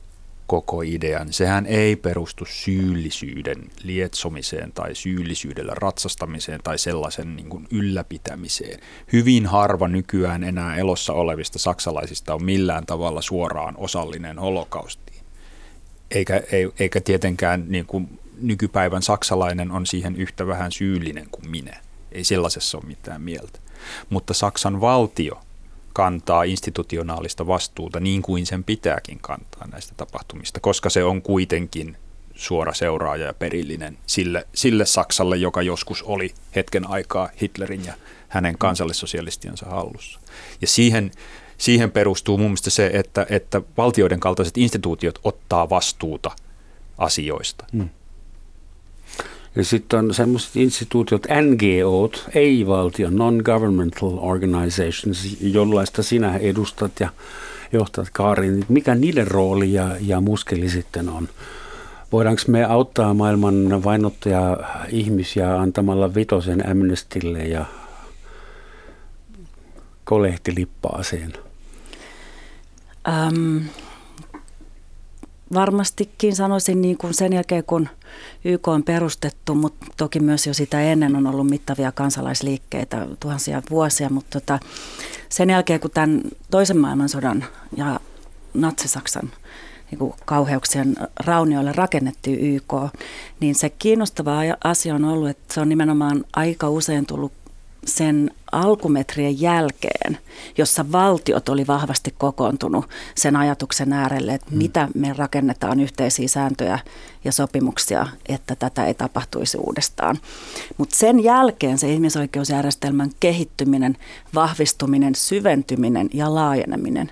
koko idean. Sehän ei perustu syyllisyyden lietsomiseen tai syyllisyydellä ratsastamiseen tai sellaisen niin kuin ylläpitämiseen. Hyvin harva nykyään enää elossa olevista saksalaisista on millään tavalla suoraan osallinen holokaustiin. Eikä, eikä tietenkään niin kuin nykypäivän saksalainen on siihen yhtä vähän syyllinen kuin minä. Ei sellaisessa ole mitään mieltä. Mutta Saksan valtio kantaa institutionaalista vastuuta niin kuin sen pitääkin kantaa näistä tapahtumista, koska se on kuitenkin suora seuraaja ja perillinen sille, sille Saksalle, joka joskus oli hetken aikaa Hitlerin ja hänen kansallissosialistiansa hallussa. Ja siihen, siihen perustuu mun mielestä se, että, että valtioiden kaltaiset instituutiot ottaa vastuuta asioista. Hmm. Ja sitten on semmoiset instituutiot, NGO, ei-valtion, non-governmental organizations, jollaista sinä edustat ja johtat Kaari. Niin mikä niiden rooli ja, ja muskeli sitten on? Voidaanko me auttaa maailman vainottaja ihmisiä antamalla vitosen Amnestille ja kolehtilippaaseen? Um, varmastikin sanoisin niin kuin sen jälkeen, kun YK on perustettu, mutta toki myös jo sitä ennen on ollut mittavia kansalaisliikkeitä tuhansia vuosia, mutta tota, sen jälkeen, kun tämän toisen maailmansodan ja Natsi-Saksan niin kauheuksien raunioille rakennettiin YK, niin se kiinnostava asia on ollut, että se on nimenomaan aika usein tullut sen alkumetrien jälkeen, jossa valtiot oli vahvasti kokoontunut sen ajatuksen äärelle, että hmm. mitä me rakennetaan yhteisiä sääntöjä ja sopimuksia, että tätä ei tapahtuisi uudestaan. Mutta sen jälkeen se ihmisoikeusjärjestelmän kehittyminen, vahvistuminen, syventyminen ja laajeneminen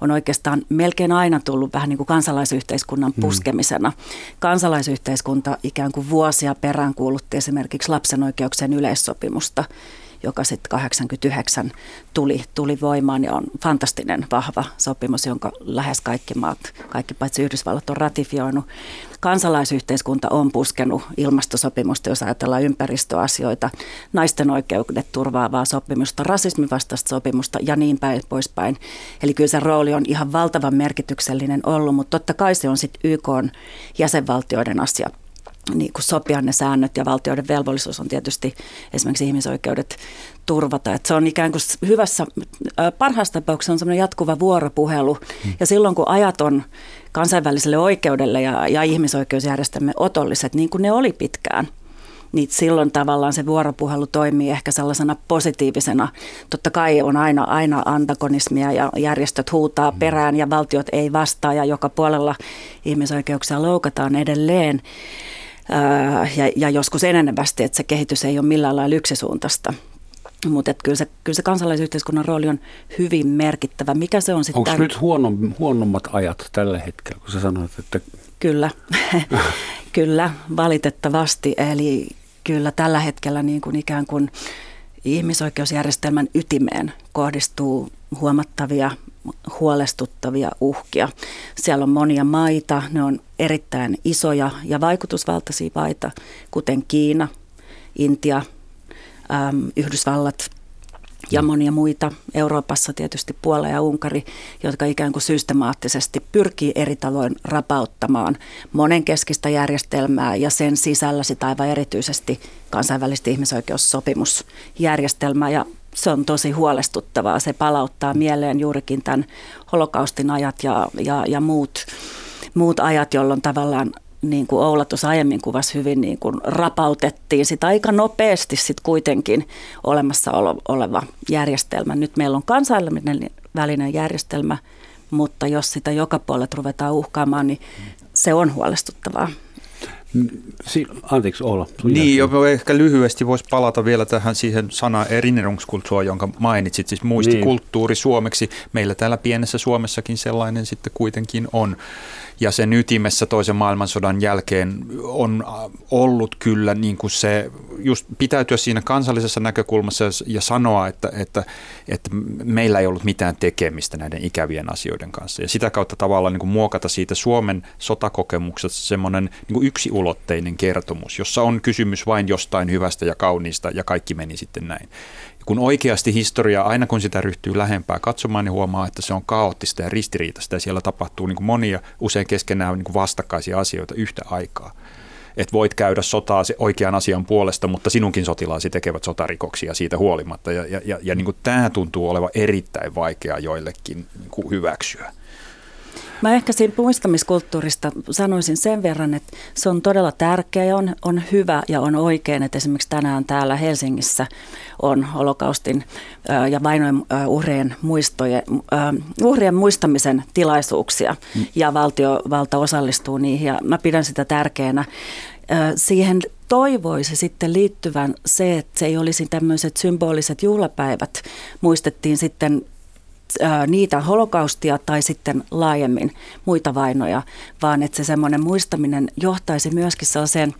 on oikeastaan melkein aina tullut vähän niin kuin kansalaisyhteiskunnan hmm. puskemisena. Kansalaisyhteiskunta ikään kuin vuosia perään kuulutti esimerkiksi lapsen oikeuksien yleissopimusta, joka sitten 89 tuli, tuli voimaan ja on fantastinen vahva sopimus, jonka lähes kaikki maat, kaikki paitsi Yhdysvallat on ratifioinut. Kansalaisyhteiskunta on puskenut ilmastosopimusta, jos ajatellaan ympäristöasioita, naisten oikeudet turvaavaa sopimusta, rasismin vastaista sopimusta ja niin päin poispäin. Eli kyllä se rooli on ihan valtavan merkityksellinen ollut, mutta totta kai se on sitten YK jäsenvaltioiden asia niin kuin sopia ne säännöt ja valtioiden velvollisuus on tietysti esimerkiksi ihmisoikeudet turvata. Että se on ikään kuin hyvässä, parhaassa tapauksessa on semmoinen jatkuva vuoropuhelu hmm. ja silloin kun ajat on kansainväliselle oikeudelle ja, ja ihmisoikeusjärjestelmä otolliset, niin kuin ne oli pitkään, niin silloin tavallaan se vuoropuhelu toimii ehkä sellaisena positiivisena. Totta kai on aina, aina antagonismia ja järjestöt huutaa perään ja valtiot ei vastaa ja joka puolella ihmisoikeuksia loukataan edelleen ja, ja joskus enenevästi, että se kehitys ei ole millään lailla yksisuuntaista. Mutta kyllä se, kyllä se kansalaisyhteiskunnan rooli on hyvin merkittävä. Mikä se on sitten? Onko nyt huono, huonommat ajat tällä hetkellä, kun sä sanoit, että... Kyllä, kyllä, valitettavasti. Eli kyllä tällä hetkellä niin kuin ikään kuin ihmisoikeusjärjestelmän ytimeen kohdistuu huomattavia huolestuttavia uhkia. Siellä on monia maita, ne on erittäin isoja ja vaikutusvaltaisia maita, kuten Kiina, Intia, äm, Yhdysvallat ja monia muita. Euroopassa tietysti Puola ja Unkari, jotka ikään kuin systemaattisesti pyrkii eri tavoin rapauttamaan monenkeskistä järjestelmää ja sen sisällä sitä aivan erityisesti kansainvälistä ihmisoikeussopimusjärjestelmää ja se on tosi huolestuttavaa. Se palauttaa mieleen juurikin tämän holokaustin ajat ja, ja, ja muut, muut ajat, jolloin tavallaan niin kuin Oula tuossa aiemmin kuvasi hyvin, niin kuin rapautettiin sitä aika nopeasti sitten kuitenkin olemassa oleva järjestelmä. Nyt meillä on kansainvälinen välinen järjestelmä, mutta jos sitä joka puolella ruvetaan uhkaamaan, niin se on huolestuttavaa. Si- anteeksi olla. Niin, jo, ehkä lyhyesti voisi palata vielä tähän siihen sana erinnerungskulttuur, jonka mainitsit, siis muistikulttuuri niin. suomeksi. Meillä täällä pienessä Suomessakin sellainen sitten kuitenkin on ja sen ytimessä toisen maailmansodan jälkeen on ollut kyllä niin kuin se, just pitäytyä siinä kansallisessa näkökulmassa ja sanoa, että, että, että meillä ei ollut mitään tekemistä näiden ikävien asioiden kanssa. Ja sitä kautta tavallaan niin kuin muokata siitä Suomen sotakokemuksesta semmoinen niin kuin yksiulotteinen kertomus, jossa on kysymys vain jostain hyvästä ja kauniista ja kaikki meni sitten näin kun oikeasti historia, aina kun sitä ryhtyy lähempää katsomaan, niin huomaa, että se on kaoottista ja ristiriitaista ja siellä tapahtuu niin kuin monia usein keskenään niin kuin vastakkaisia asioita yhtä aikaa. Että voit käydä sotaa se oikean asian puolesta, mutta sinunkin sotilaasi tekevät sotarikoksia siitä huolimatta. Ja, ja, ja, ja niin kuin tämä tuntuu olevan erittäin vaikeaa joillekin niin kuin hyväksyä. Mä ehkä siinä muistamiskulttuurista sanoisin sen verran, että se on todella tärkeä ja on, on hyvä ja on oikein, että esimerkiksi tänään täällä Helsingissä on holokaustin ja vainojen uhrien, muistojen, uhrien muistamisen tilaisuuksia mm. ja valtiovalta osallistuu niihin ja mä pidän sitä tärkeänä. Siihen toivoisi sitten liittyvän se, että se ei olisi tämmöiset symboliset juhlapäivät. Muistettiin sitten niitä holokaustia tai sitten laajemmin muita vainoja, vaan että se semmoinen muistaminen johtaisi myöskin sellaiseen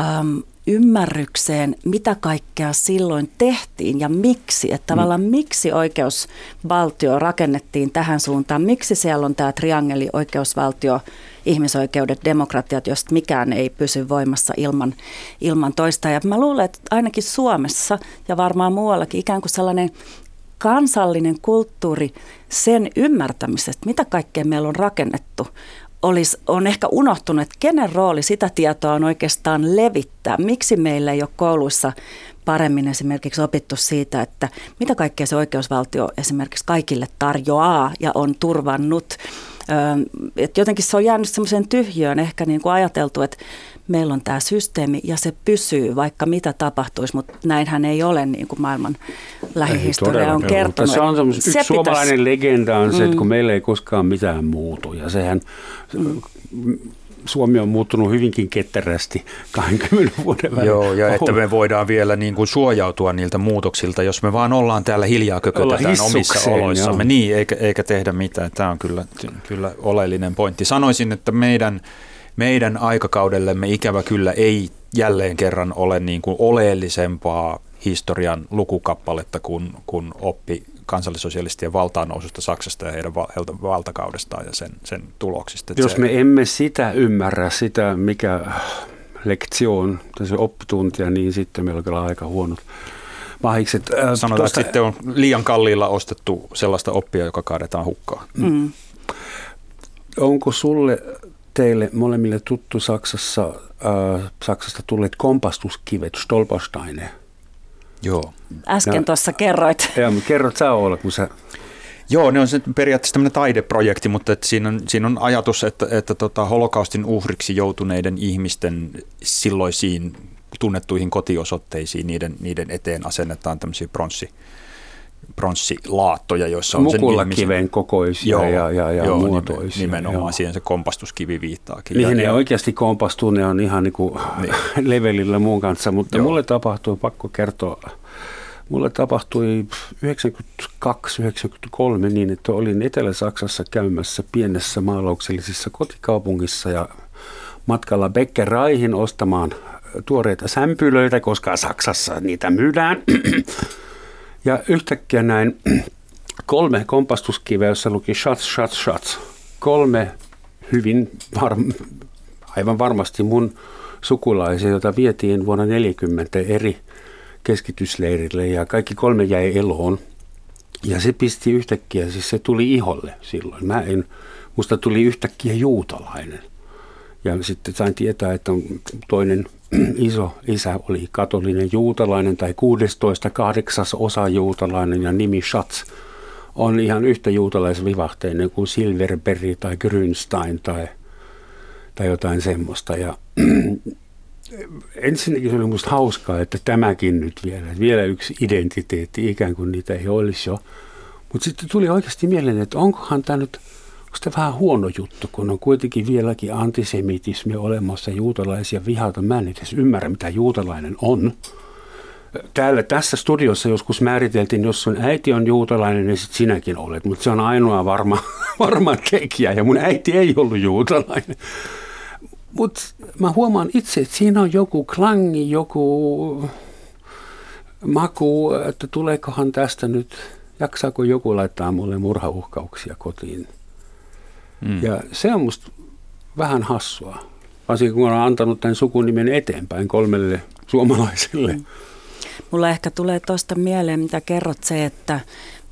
äm, ymmärrykseen, mitä kaikkea silloin tehtiin ja miksi. Että tavallaan mm. miksi oikeusvaltio rakennettiin tähän suuntaan, miksi siellä on tämä triangeli oikeusvaltio, ihmisoikeudet, demokratiat, josta mikään ei pysy voimassa ilman, ilman toista. Ja mä luulen, että ainakin Suomessa ja varmaan muuallakin ikään kuin sellainen kansallinen kulttuuri sen ymmärtämisestä, mitä kaikkea meillä on rakennettu, olisi, on ehkä unohtunut, että kenen rooli sitä tietoa on oikeastaan levittää. Miksi meillä ei ole kouluissa paremmin esimerkiksi opittu siitä, että mitä kaikkea se oikeusvaltio esimerkiksi kaikille tarjoaa ja on turvannut. Et jotenkin se on jäänyt semmoiseen tyhjöön ehkä niin kuin ajateltu, että meillä on tämä systeemi ja se pysyy, vaikka mitä tapahtuisi, mutta näinhän ei ole niin kuin maailman lähihistoria on kertonut. Se on yksi se suomalainen pitäisi... legenda on se, että kun mm. meillä ei koskaan mitään muutu ja sehän mm. Suomi on muuttunut hyvinkin ketterästi 20 vuoden välillä. Joo, ja että me voidaan vielä niin kuin suojautua niiltä muutoksilta, jos me vaan ollaan täällä hiljaa kökötetään omissa oloissamme. Joo. Niin, eikä, eikä tehdä mitään. Tämä on kyllä, kyllä oleellinen pointti. Sanoisin, että meidän meidän aikakaudellemme ikävä kyllä ei jälleen kerran ole niin kuin oleellisempaa historian lukukappaletta kuin, kuin oppi kansallisosialistien noususta Saksasta ja heidän valtakaudestaan ja sen, sen tuloksista. Jos se, me emme sitä ymmärrä, sitä mikä lektion, se oppituntia, niin sitten meillä on kyllä aika huonot mahikset. Sanotaan, tuosta... että sitten on liian kalliilla ostettu sellaista oppia, joka kaadetaan hukkaan. Mm. Onko sulle teille molemmille tuttu Saksassa, äh, Saksasta tulleet kompastuskivet, Stolpersteine. Joo. Äsken tuossa kerroit. Joo, mutta kerrot sä olla, kun sä... Joo, ne on se periaatteessa tämmöinen taideprojekti, mutta että siinä, on, siinä on ajatus, että, että tota, holokaustin uhriksi joutuneiden ihmisten silloisiin tunnettuihin kotiosoitteisiin, niiden, niiden eteen asennetaan tämmöisiä pronssi, pronssilaattoja, joissa on Mukulla sen kiven kokoisia joo, ja, ja, ja joo, muotoisia. Nimenomaan joo. siihen se kompastuskivi viittaakin. Niihin ja, ne oikeasti kompastuu, ne on ihan niin kuin niin. levelillä muun kanssa, mutta joo. mulle tapahtui, pakko kertoa, mulle tapahtui 92-93 niin, että olin Etelä-Saksassa käymässä pienessä maalauksellisessa kotikaupungissa ja matkalla Beckeraihin ostamaan tuoreita sämpylöitä, koska Saksassa niitä myydään. Ja yhtäkkiä näin kolme kompastuskiveä, jossa luki shots, shots, shots. Kolme hyvin, var, aivan varmasti mun sukulaisia, joita vietiin vuonna 40 eri keskitysleirille ja kaikki kolme jäi eloon. Ja se pisti yhtäkkiä, siis se tuli iholle silloin. Mä en, musta tuli yhtäkkiä juutalainen. Ja sitten sain tietää, että toinen iso isä oli katolinen juutalainen tai 16 kahdeksas osa juutalainen ja nimi Schatz on ihan yhtä juutalaisvivahteinen kuin Silverberg tai Grünstein tai, tai jotain semmoista. Ja ensinnäkin se oli musta hauskaa, että tämäkin nyt vielä, että vielä yksi identiteetti, ikään kuin niitä ei olisi jo. Mutta sitten tuli oikeasti mieleen, että onkohan tämä nyt, onko vähän huono juttu, kun on kuitenkin vieläkin antisemitismi olemassa juutalaisia vihata. Mä en edes ymmärrä, mitä juutalainen on. Täällä tässä studiossa joskus määriteltiin, jos sun äiti on juutalainen, niin sit sinäkin olet, mutta se on ainoa varma, varma tekijä ja mun äiti ei ollut juutalainen. Mutta mä huomaan itse, että siinä on joku klangi, joku maku, että tuleekohan tästä nyt, jaksaako joku laittaa mulle murhauhkauksia kotiin. Mm. Ja se on musta vähän hassua, varsinkin kun on antanut tämän sukunimen eteenpäin kolmelle suomalaiselle. Mm. Mulla ehkä tulee tuosta mieleen, mitä kerrot se, että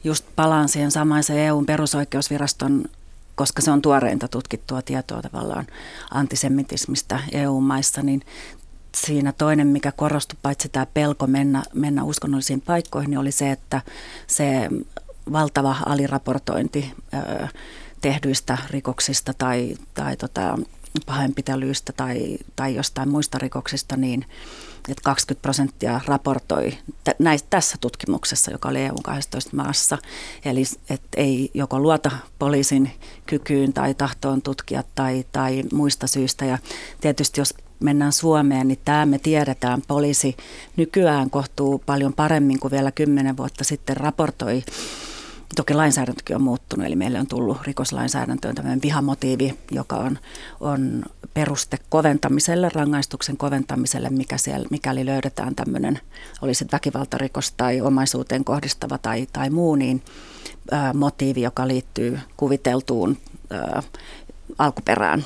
just palaan siihen samaisen EUn perusoikeusviraston koska se on tuoreinta tutkittua tietoa tavallaan antisemitismistä EU-maissa, niin siinä toinen, mikä korostui, paitsi tämä pelko mennä, mennä uskonnollisiin paikkoihin, niin oli se, että se valtava aliraportointi ö, tehdyistä rikoksista tai, tai tota, pahoinpitelyistä tai, tai jostain muista rikoksista, niin että 20 prosenttia raportoi näistä, tässä tutkimuksessa, joka oli EU 12 maassa. Eli että ei joko luota poliisin kykyyn tai tahtoon tutkia tai, tai muista syistä. Ja tietysti jos mennään Suomeen, niin tämä me tiedetään. Poliisi nykyään kohtuu paljon paremmin kuin vielä kymmenen vuotta sitten raportoi Toki lainsäädäntökin on muuttunut, eli meille on tullut rikoslainsäädäntöön tämmöinen vihamotiivi, joka on, on peruste koventamiselle, rangaistuksen koventamiselle, mikä siellä, mikäli löydetään tämmöinen, olisi väkivaltarikos tai omaisuuteen kohdistava tai, tai muu, niin ää, motiivi, joka liittyy kuviteltuun ää, alkuperään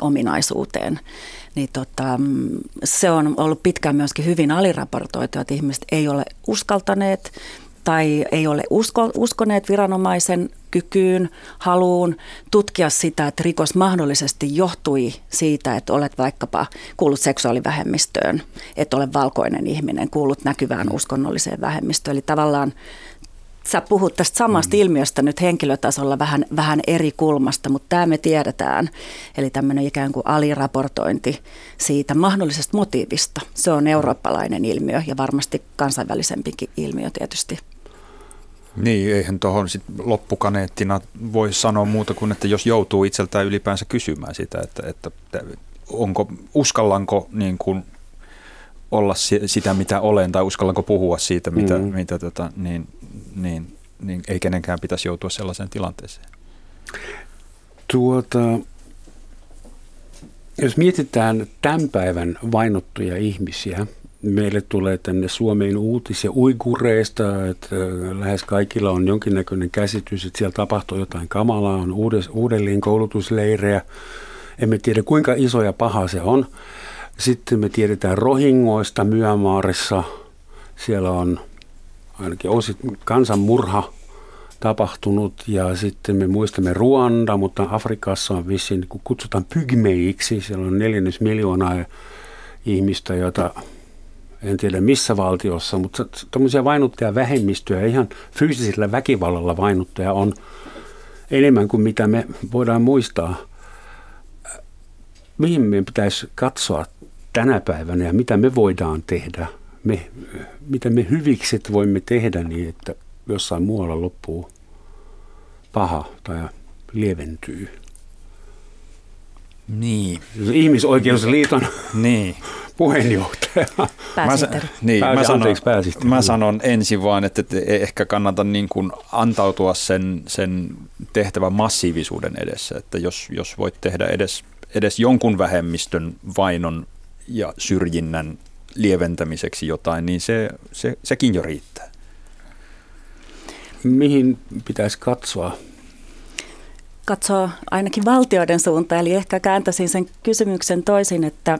ominaisuuteen. Niin tota, se on ollut pitkään myöskin hyvin aliraportoitu, että ihmiset ei ole uskaltaneet tai ei ole usko, uskoneet viranomaisen kykyyn, haluun tutkia sitä, että rikos mahdollisesti johtui siitä, että olet vaikkapa kuullut seksuaalivähemmistöön, että olet valkoinen ihminen, kuullut näkyvään uskonnolliseen vähemmistöön. Eli tavallaan sä puhut tästä samasta mm. ilmiöstä nyt henkilötasolla vähän, vähän eri kulmasta, mutta tämä me tiedetään. Eli tämmöinen ikään kuin aliraportointi siitä mahdollisesta motiivista. Se on eurooppalainen ilmiö ja varmasti kansainvälisempikin ilmiö tietysti. Niin, eihän tuohon sit loppukaneettina voi sanoa muuta kuin, että jos joutuu itseltään ylipäänsä kysymään sitä, että, että onko, uskallanko niin kuin olla sitä, mitä olen, tai uskallanko puhua siitä, mitä, mm-hmm. mitä tota, niin, niin, niin ei kenenkään pitäisi joutua sellaiseen tilanteeseen. Tuota, jos mietitään tämän päivän vainottuja ihmisiä, meille tulee tänne Suomeen uutisia uigureista, että äh, lähes kaikilla on jonkinnäköinen käsitys, että siellä tapahtuu jotain kamalaa, on uudelleen koulutusleirejä. Emme tiedä kuinka iso ja paha se on. Sitten me tiedetään rohingoista Myönmaarissa. Siellä on ainakin osit kansanmurha tapahtunut ja sitten me muistamme Ruanda, mutta Afrikassa on vissiin, kun kutsutaan pygmeiksi, siellä on neljännes miljoonaa ihmistä, jota en tiedä missä valtiossa, mutta tuommoisia vähemmistöjä, ihan fyysisellä väkivallalla vainuttaja on enemmän kuin mitä me voidaan muistaa. Mihin meidän pitäisi katsoa tänä päivänä ja mitä me voidaan tehdä, me, mitä me hyvikset voimme tehdä niin, että jossain muualla loppuu paha tai lieventyy. Niin. Ihmisoikeusliiton niin. Puheenjohtaja. Pääsihteeri. Mä, niin, Pääsi, mä, sanon, anteeksi, mä sanon ensin vaan, että, että ehkä kannata niin kuin antautua sen, sen tehtävän massiivisuuden edessä. Että jos, jos voit tehdä edes, edes jonkun vähemmistön vainon ja syrjinnän lieventämiseksi jotain, niin se, se, sekin jo riittää. Mihin pitäisi katsoa katsoa ainakin valtioiden suuntaan. Eli ehkä kääntäisin sen kysymyksen toisin, että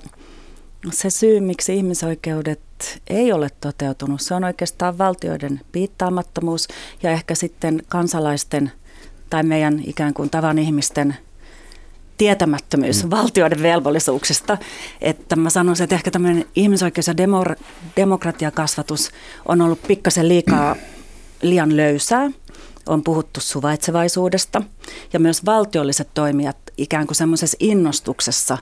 se syy, miksi ihmisoikeudet ei ole toteutunut, se on oikeastaan valtioiden piittaamattomuus ja ehkä sitten kansalaisten tai meidän ikään kuin tavan ihmisten tietämättömyys mm. valtioiden velvollisuuksista. Että mä sanoisin, että ehkä tämmöinen ihmisoikeus- ja demo- demokratiakasvatus on ollut pikkasen liikaa liian löysää – on puhuttu suvaitsevaisuudesta ja myös valtiolliset toimijat ikään kuin semmoisessa innostuksessa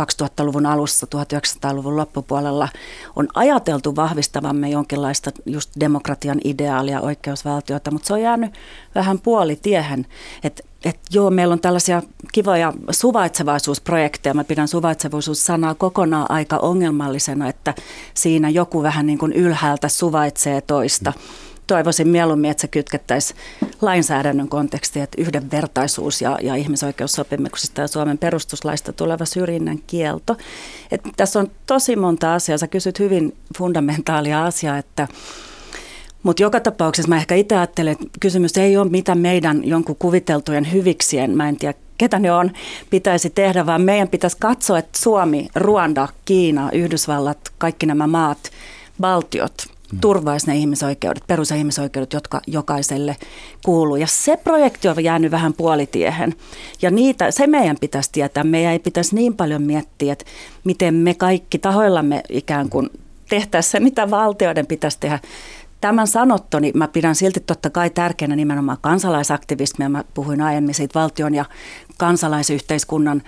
2000-luvun alussa, 1900-luvun loppupuolella on ajateltu vahvistavamme jonkinlaista just demokratian ideaalia, oikeusvaltiota, mutta se on jäänyt vähän puolitiehen, että että joo, meillä on tällaisia kivoja suvaitsevaisuusprojekteja. Mä pidän suvaitsevaisuus-sanaa kokonaan aika ongelmallisena, että siinä joku vähän niin kuin ylhäältä suvaitsee toista. Toivoisin mieluummin, että se kytkettäisiin lainsäädännön kontekstiin, että yhdenvertaisuus ja, ja ihmisoikeussopimuksista ja Suomen perustuslaista tuleva syrjinnän kielto. Et tässä on tosi monta asiaa. Sä kysyt hyvin fundamentaalia asiaa, että mutta joka tapauksessa mä ehkä itse ajattelen, että kysymys ei ole mitä meidän jonkun kuviteltujen hyviksien, mä en tiedä ketä ne on, pitäisi tehdä, vaan meidän pitäisi katsoa, että Suomi, Ruanda, Kiina, Yhdysvallat, kaikki nämä maat, valtiot. Turvaisi ne ihmisoikeudet, perus- ja ihmisoikeudet, jotka jokaiselle kuuluu. Ja se projekti on jäänyt vähän puolitiehen. Ja niitä, se meidän pitäisi tietää. Meidän ei pitäisi niin paljon miettiä, että miten me kaikki tahoillamme ikään kuin tehtäisiin se, mitä valtioiden pitäisi tehdä Tämän sanottoni mä pidän silti totta kai tärkeänä nimenomaan kansalaisaktivismia. Mä puhuin aiemmin siitä valtion ja kansalaisyhteiskunnan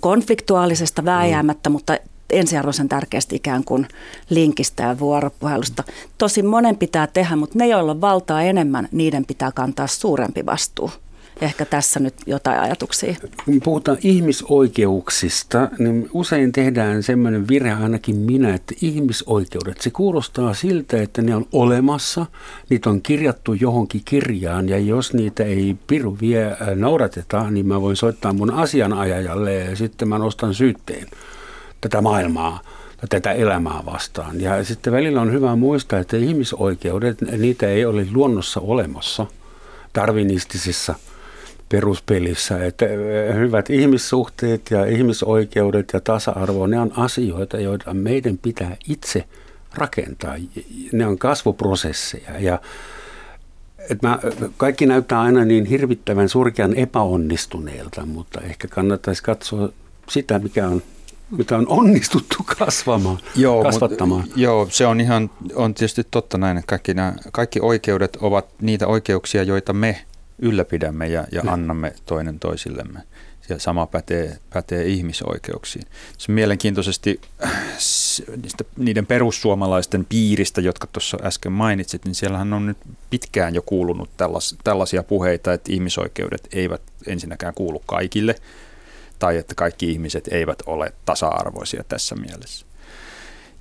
konfliktuaalisesta vääjäämättä, mm. mutta ensiarvoisen tärkeästi ikään kuin linkistä ja vuoropuhelusta. Tosin monen pitää tehdä, mutta ne, joilla on valtaa enemmän, niiden pitää kantaa suurempi vastuu. Ehkä tässä nyt jotain ajatuksia. Kun puhutaan ihmisoikeuksista, niin usein tehdään semmoinen virhe ainakin minä, että ihmisoikeudet, se kuulostaa siltä, että ne on olemassa, niitä on kirjattu johonkin kirjaan ja jos niitä ei piru vie noudateta, niin mä voin soittaa mun asianajajalle ja sitten mä nostan syytteen tätä maailmaa tätä elämää vastaan. Ja sitten välillä on hyvä muistaa, että ihmisoikeudet, niitä ei ole luonnossa olemassa darwinistisissa peruspelissä, että eh, hyvät ihmissuhteet ja ihmisoikeudet ja tasa-arvo, ne on asioita, joita meidän pitää itse rakentaa. Ne on kasvuprosesseja ja että mä, kaikki näyttää aina niin hirvittävän surkean epäonnistuneelta, mutta ehkä kannattaisi katsoa sitä, mikä on mitä on onnistuttu kasvamaan, joo, kasvattamaan. Mutta, joo, se on ihan, on tietysti totta näin, että kaikki, nämä, kaikki oikeudet ovat niitä oikeuksia, joita me ylläpidämme ja, ja annamme toinen toisillemme. Ja sama pätee, pätee ihmisoikeuksiin. Se mielenkiintoisesti niistä, niiden perussuomalaisten piiristä, jotka tuossa äsken mainitsit, niin siellähän on nyt pitkään jo kuulunut tällaisia puheita, että ihmisoikeudet eivät ensinnäkään kuulu kaikille, tai että kaikki ihmiset eivät ole tasa-arvoisia tässä mielessä.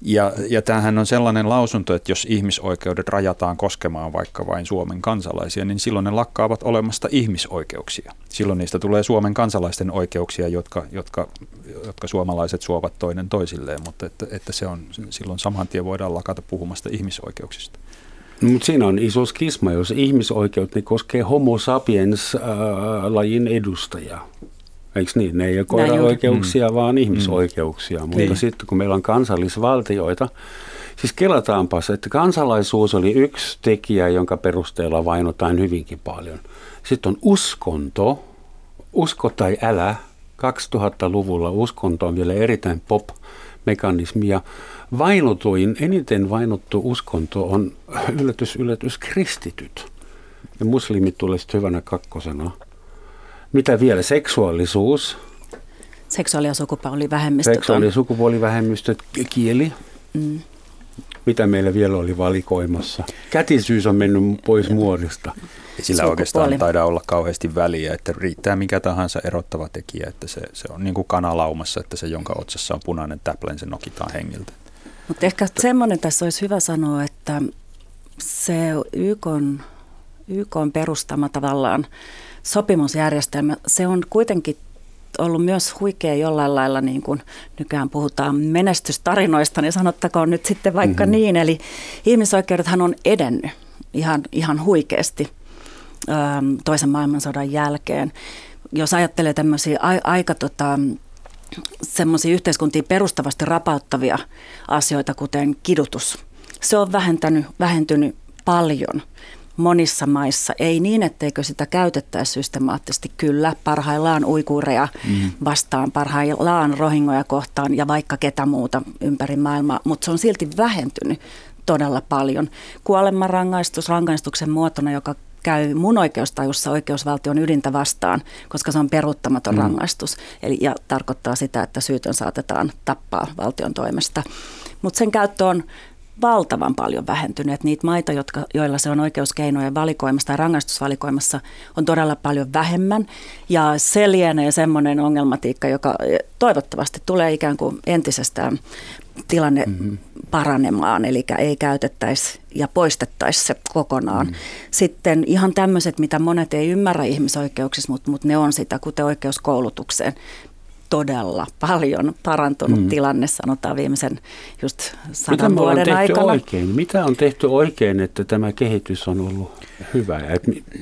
Ja, ja tämähän on sellainen lausunto, että jos ihmisoikeudet rajataan koskemaan vaikka vain Suomen kansalaisia, niin silloin ne lakkaavat olemasta ihmisoikeuksia. Silloin niistä tulee Suomen kansalaisten oikeuksia, jotka, jotka, jotka suomalaiset suovat toinen toisilleen, mutta että, että se on, silloin saman tien voidaan lakata puhumasta ihmisoikeuksista. No, mutta siinä on iso skisma, jos ihmisoikeut niin koskee homo sapiens-lajin edustajaa. Eikö niin? Ne ei ole koira-oikeuksia, mm. vaan ihmisoikeuksia. Mm. Mutta niin. sitten kun meillä on kansallisvaltioita, siis kelataanpas, että kansalaisuus oli yksi tekijä, jonka perusteella vainotaan hyvinkin paljon. Sitten on uskonto, usko tai älä. 2000-luvulla uskonto on vielä erittäin pop-mekanismi ja vainotuin, eniten vainottu uskonto on yllätys, yllätys, kristityt. Ja muslimit tulee sitten hyvänä kakkosena. Mitä vielä? Seksuaalisuus. Seksuaali- ja sukupuolivähemmistöt. Seksuaali- ja sukupuolivähemmistöt, kieli. Mm. Mitä meillä vielä oli valikoimassa? Kätisyys on mennyt pois muodista. Ei sillä Sukupuoli. oikeastaan taida olla kauheasti väliä, että riittää mikä tahansa erottava tekijä, että se, se on niin kuin kanalaumassa, että se, jonka otsassa on punainen täplen, se nokitaan hengiltä. Mutta ehkä semmoinen tässä olisi hyvä sanoa, että se YK on, YK on perustama tavallaan sopimusjärjestelmä, se on kuitenkin ollut myös huikea jollain lailla, niin kuin nykyään puhutaan menestystarinoista, niin sanottakoon nyt sitten vaikka mm-hmm. niin. Eli ihmisoikeudethan on edennyt ihan, ihan huikeasti ähm, toisen maailmansodan jälkeen. Jos ajattelee tämmöisiä aika tota, semmoisia yhteiskuntiin perustavasti rapauttavia asioita, kuten kidutus, se on vähentänyt, vähentynyt paljon monissa maissa. Ei niin, etteikö sitä käytettäisi systemaattisesti. Kyllä, parhaillaan uikuureja mm. vastaan, parhaillaan rohingoja kohtaan ja vaikka ketä muuta ympäri maailmaa, mutta se on silti vähentynyt todella paljon. Kuolemanrangaistus rangaistuksen muotona, joka käy mun oikeustajussa oikeusvaltion ydintä vastaan, koska se on peruuttamaton mm. rangaistus. Eli, ja tarkoittaa sitä, että syytön saatetaan tappaa valtion toimesta. Mutta sen käyttö on valtavan paljon vähentynyt. Niitä maita, jotka, joilla se on oikeuskeinojen valikoimassa tai rangaistusvalikoimassa, on todella paljon vähemmän. Ja se lienee semmoinen ongelmatiikka, joka toivottavasti tulee ikään kuin entisestään tilanne mm-hmm. paranemaan, eli ei käytettäisi ja poistettaisi se kokonaan. Mm-hmm. Sitten ihan tämmöiset, mitä monet ei ymmärrä ihmisoikeuksissa, mutta, mutta ne on sitä, kuten oikeuskoulutukseen todella paljon parantunut mm. tilanne, sanotaan viimeisen just sadan Mitä vuoden on aikana. Oikein? Mitä on tehty oikein, että tämä kehitys on ollut hyvä? Ja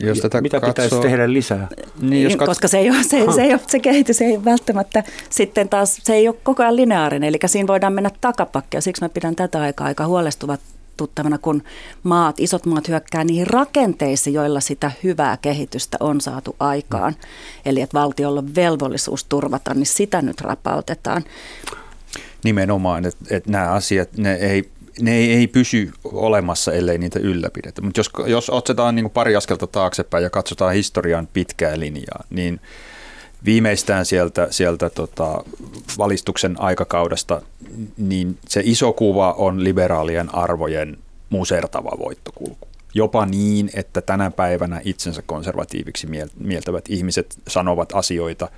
jos tätä mitä katsoo, pitäisi tehdä lisää? Niin, jos kat... Koska se, ei ole, se, se, ei ole, se kehitys ei välttämättä sitten taas, se ei ole koko ajan lineaarinen, eli siinä voidaan mennä takapakkia. Siksi mä pidän tätä aikaa aika huolestuvat huolestuttavana, kun maat, isot maat hyökkää niihin rakenteisiin, joilla sitä hyvää kehitystä on saatu aikaan. Eli että valtiolla on velvollisuus turvata, niin sitä nyt rapautetaan. Nimenomaan, että, että nämä asiat, ne ei ne ei, ei pysy olemassa, ellei niitä ylläpidetä. Mutta jos, jos otsetaan niin pari askelta taaksepäin ja katsotaan historian pitkää linjaa, niin viimeistään sieltä, sieltä tota, valistuksen aikakaudesta, niin se iso kuva on liberaalien arvojen musertava voittokulku. Jopa niin, että tänä päivänä itsensä konservatiiviksi mieltävät ihmiset sanovat asioita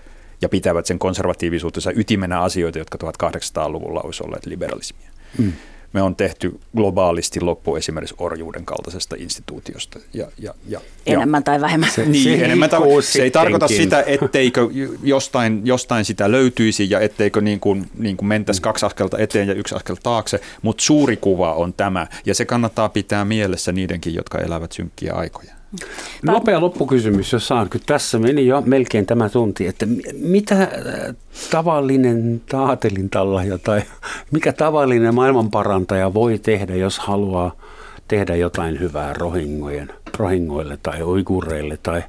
ja pitävät sen konservatiivisuutensa ytimenä asioita, jotka 1800-luvulla olisi olleet liberalismia. Mm me on tehty globaalisti loppu esimerkiksi orjuuden kaltaisesta instituutiosta. Ja, ja, ja, enemmän tai vähemmän. Se, niin, se enemmän tai Se ei tarkoita sitä, etteikö jostain, jostain sitä löytyisi ja etteikö niin kuin, niin kuin mentäisi kaksi askelta eteen ja yksi askel taakse, mutta suuri kuva on tämä ja se kannattaa pitää mielessä niidenkin, jotka elävät synkkiä aikoja. Nopea loppukysymys, jos saan. Kyllä tässä meni jo melkein tämä tunti, että mitä äh, tavallinen taatelintallaja tai mikä tavallinen maailmanparantaja voi tehdä, jos haluaa tehdä jotain hyvää rohingojen, rohingoille tai uigureille tai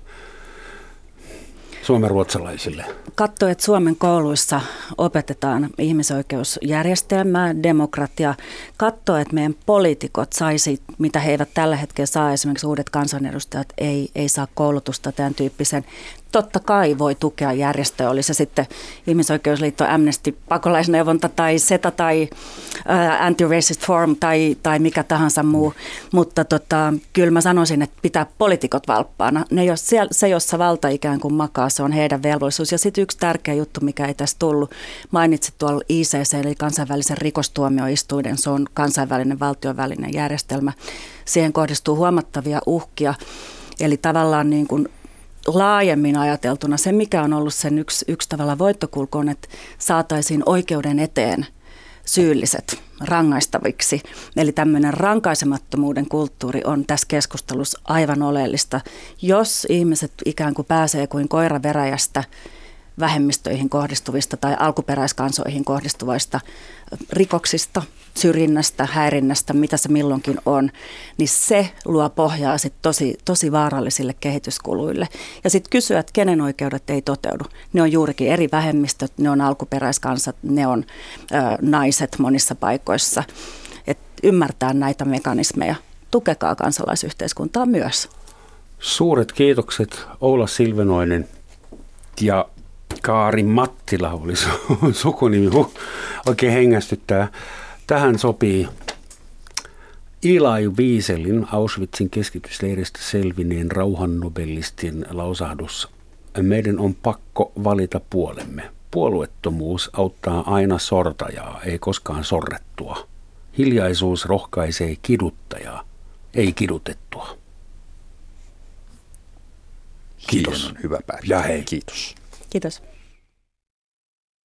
suomenruotsalaisille? Katso, että Suomen kouluissa opetetaan ihmisoikeusjärjestelmää, demokratia. Katso, että meidän poliitikot saisi, mitä he eivät tällä hetkellä saa, esimerkiksi uudet kansanedustajat ei, ei saa koulutusta tämän tyyppisen totta kai voi tukea järjestöä, oli se sitten ihmisoikeusliitto, Amnesty, pakolaisneuvonta tai SETA tai uh, Anti-Racist Forum tai, tai mikä tahansa muu. Mutta tota, kyllä mä sanoisin, että pitää poliitikot valppaana. Ne, jos se, jossa valta ikään kuin makaa, se on heidän velvollisuus. Ja sitten yksi tärkeä juttu, mikä ei tässä tullut, mainitsit tuolla ICC, eli kansainvälisen rikostuomioistuinen, se on kansainvälinen valtiovälinen järjestelmä. Siihen kohdistuu huomattavia uhkia. Eli tavallaan niin kuin laajemmin ajateltuna se, mikä on ollut sen yksi, yksi tavalla voittokulku on, että saataisiin oikeuden eteen syylliset rangaistaviksi. Eli tämmöinen rankaisemattomuuden kulttuuri on tässä keskustelussa aivan oleellista. Jos ihmiset ikään kuin pääsee kuin koira veräjästä vähemmistöihin kohdistuvista tai alkuperäiskansoihin kohdistuvista rikoksista, syrjinnästä, häirinnästä, mitä se milloinkin on, niin se luo pohjaa sit tosi, tosi vaarallisille kehityskuluille. Ja sitten kysyä, että kenen oikeudet ei toteudu. Ne on juurikin eri vähemmistöt, ne on alkuperäiskansat, ne on ö, naiset monissa paikoissa. Et ymmärtää näitä mekanismeja. Tukekaa kansalaisyhteiskuntaa myös. Suuret kiitokset Oula Silvenoinen ja Kaari Mattila oli sukunimi. Huh, oikein hengästyttää. Tähän sopii Eli Wieselin Auschwitzin keskitysleiristä selvineen rauhannobelistin lausahdus. Meidän on pakko valita puolemme. Puolueettomuus auttaa aina sortajaa, ei koskaan sorrettua. Hiljaisuus rohkaisee kiduttajaa, ei kidutettua. Kiitos. Hieno, hyvä päivä. Ja hei. Kiitos. Kiitos.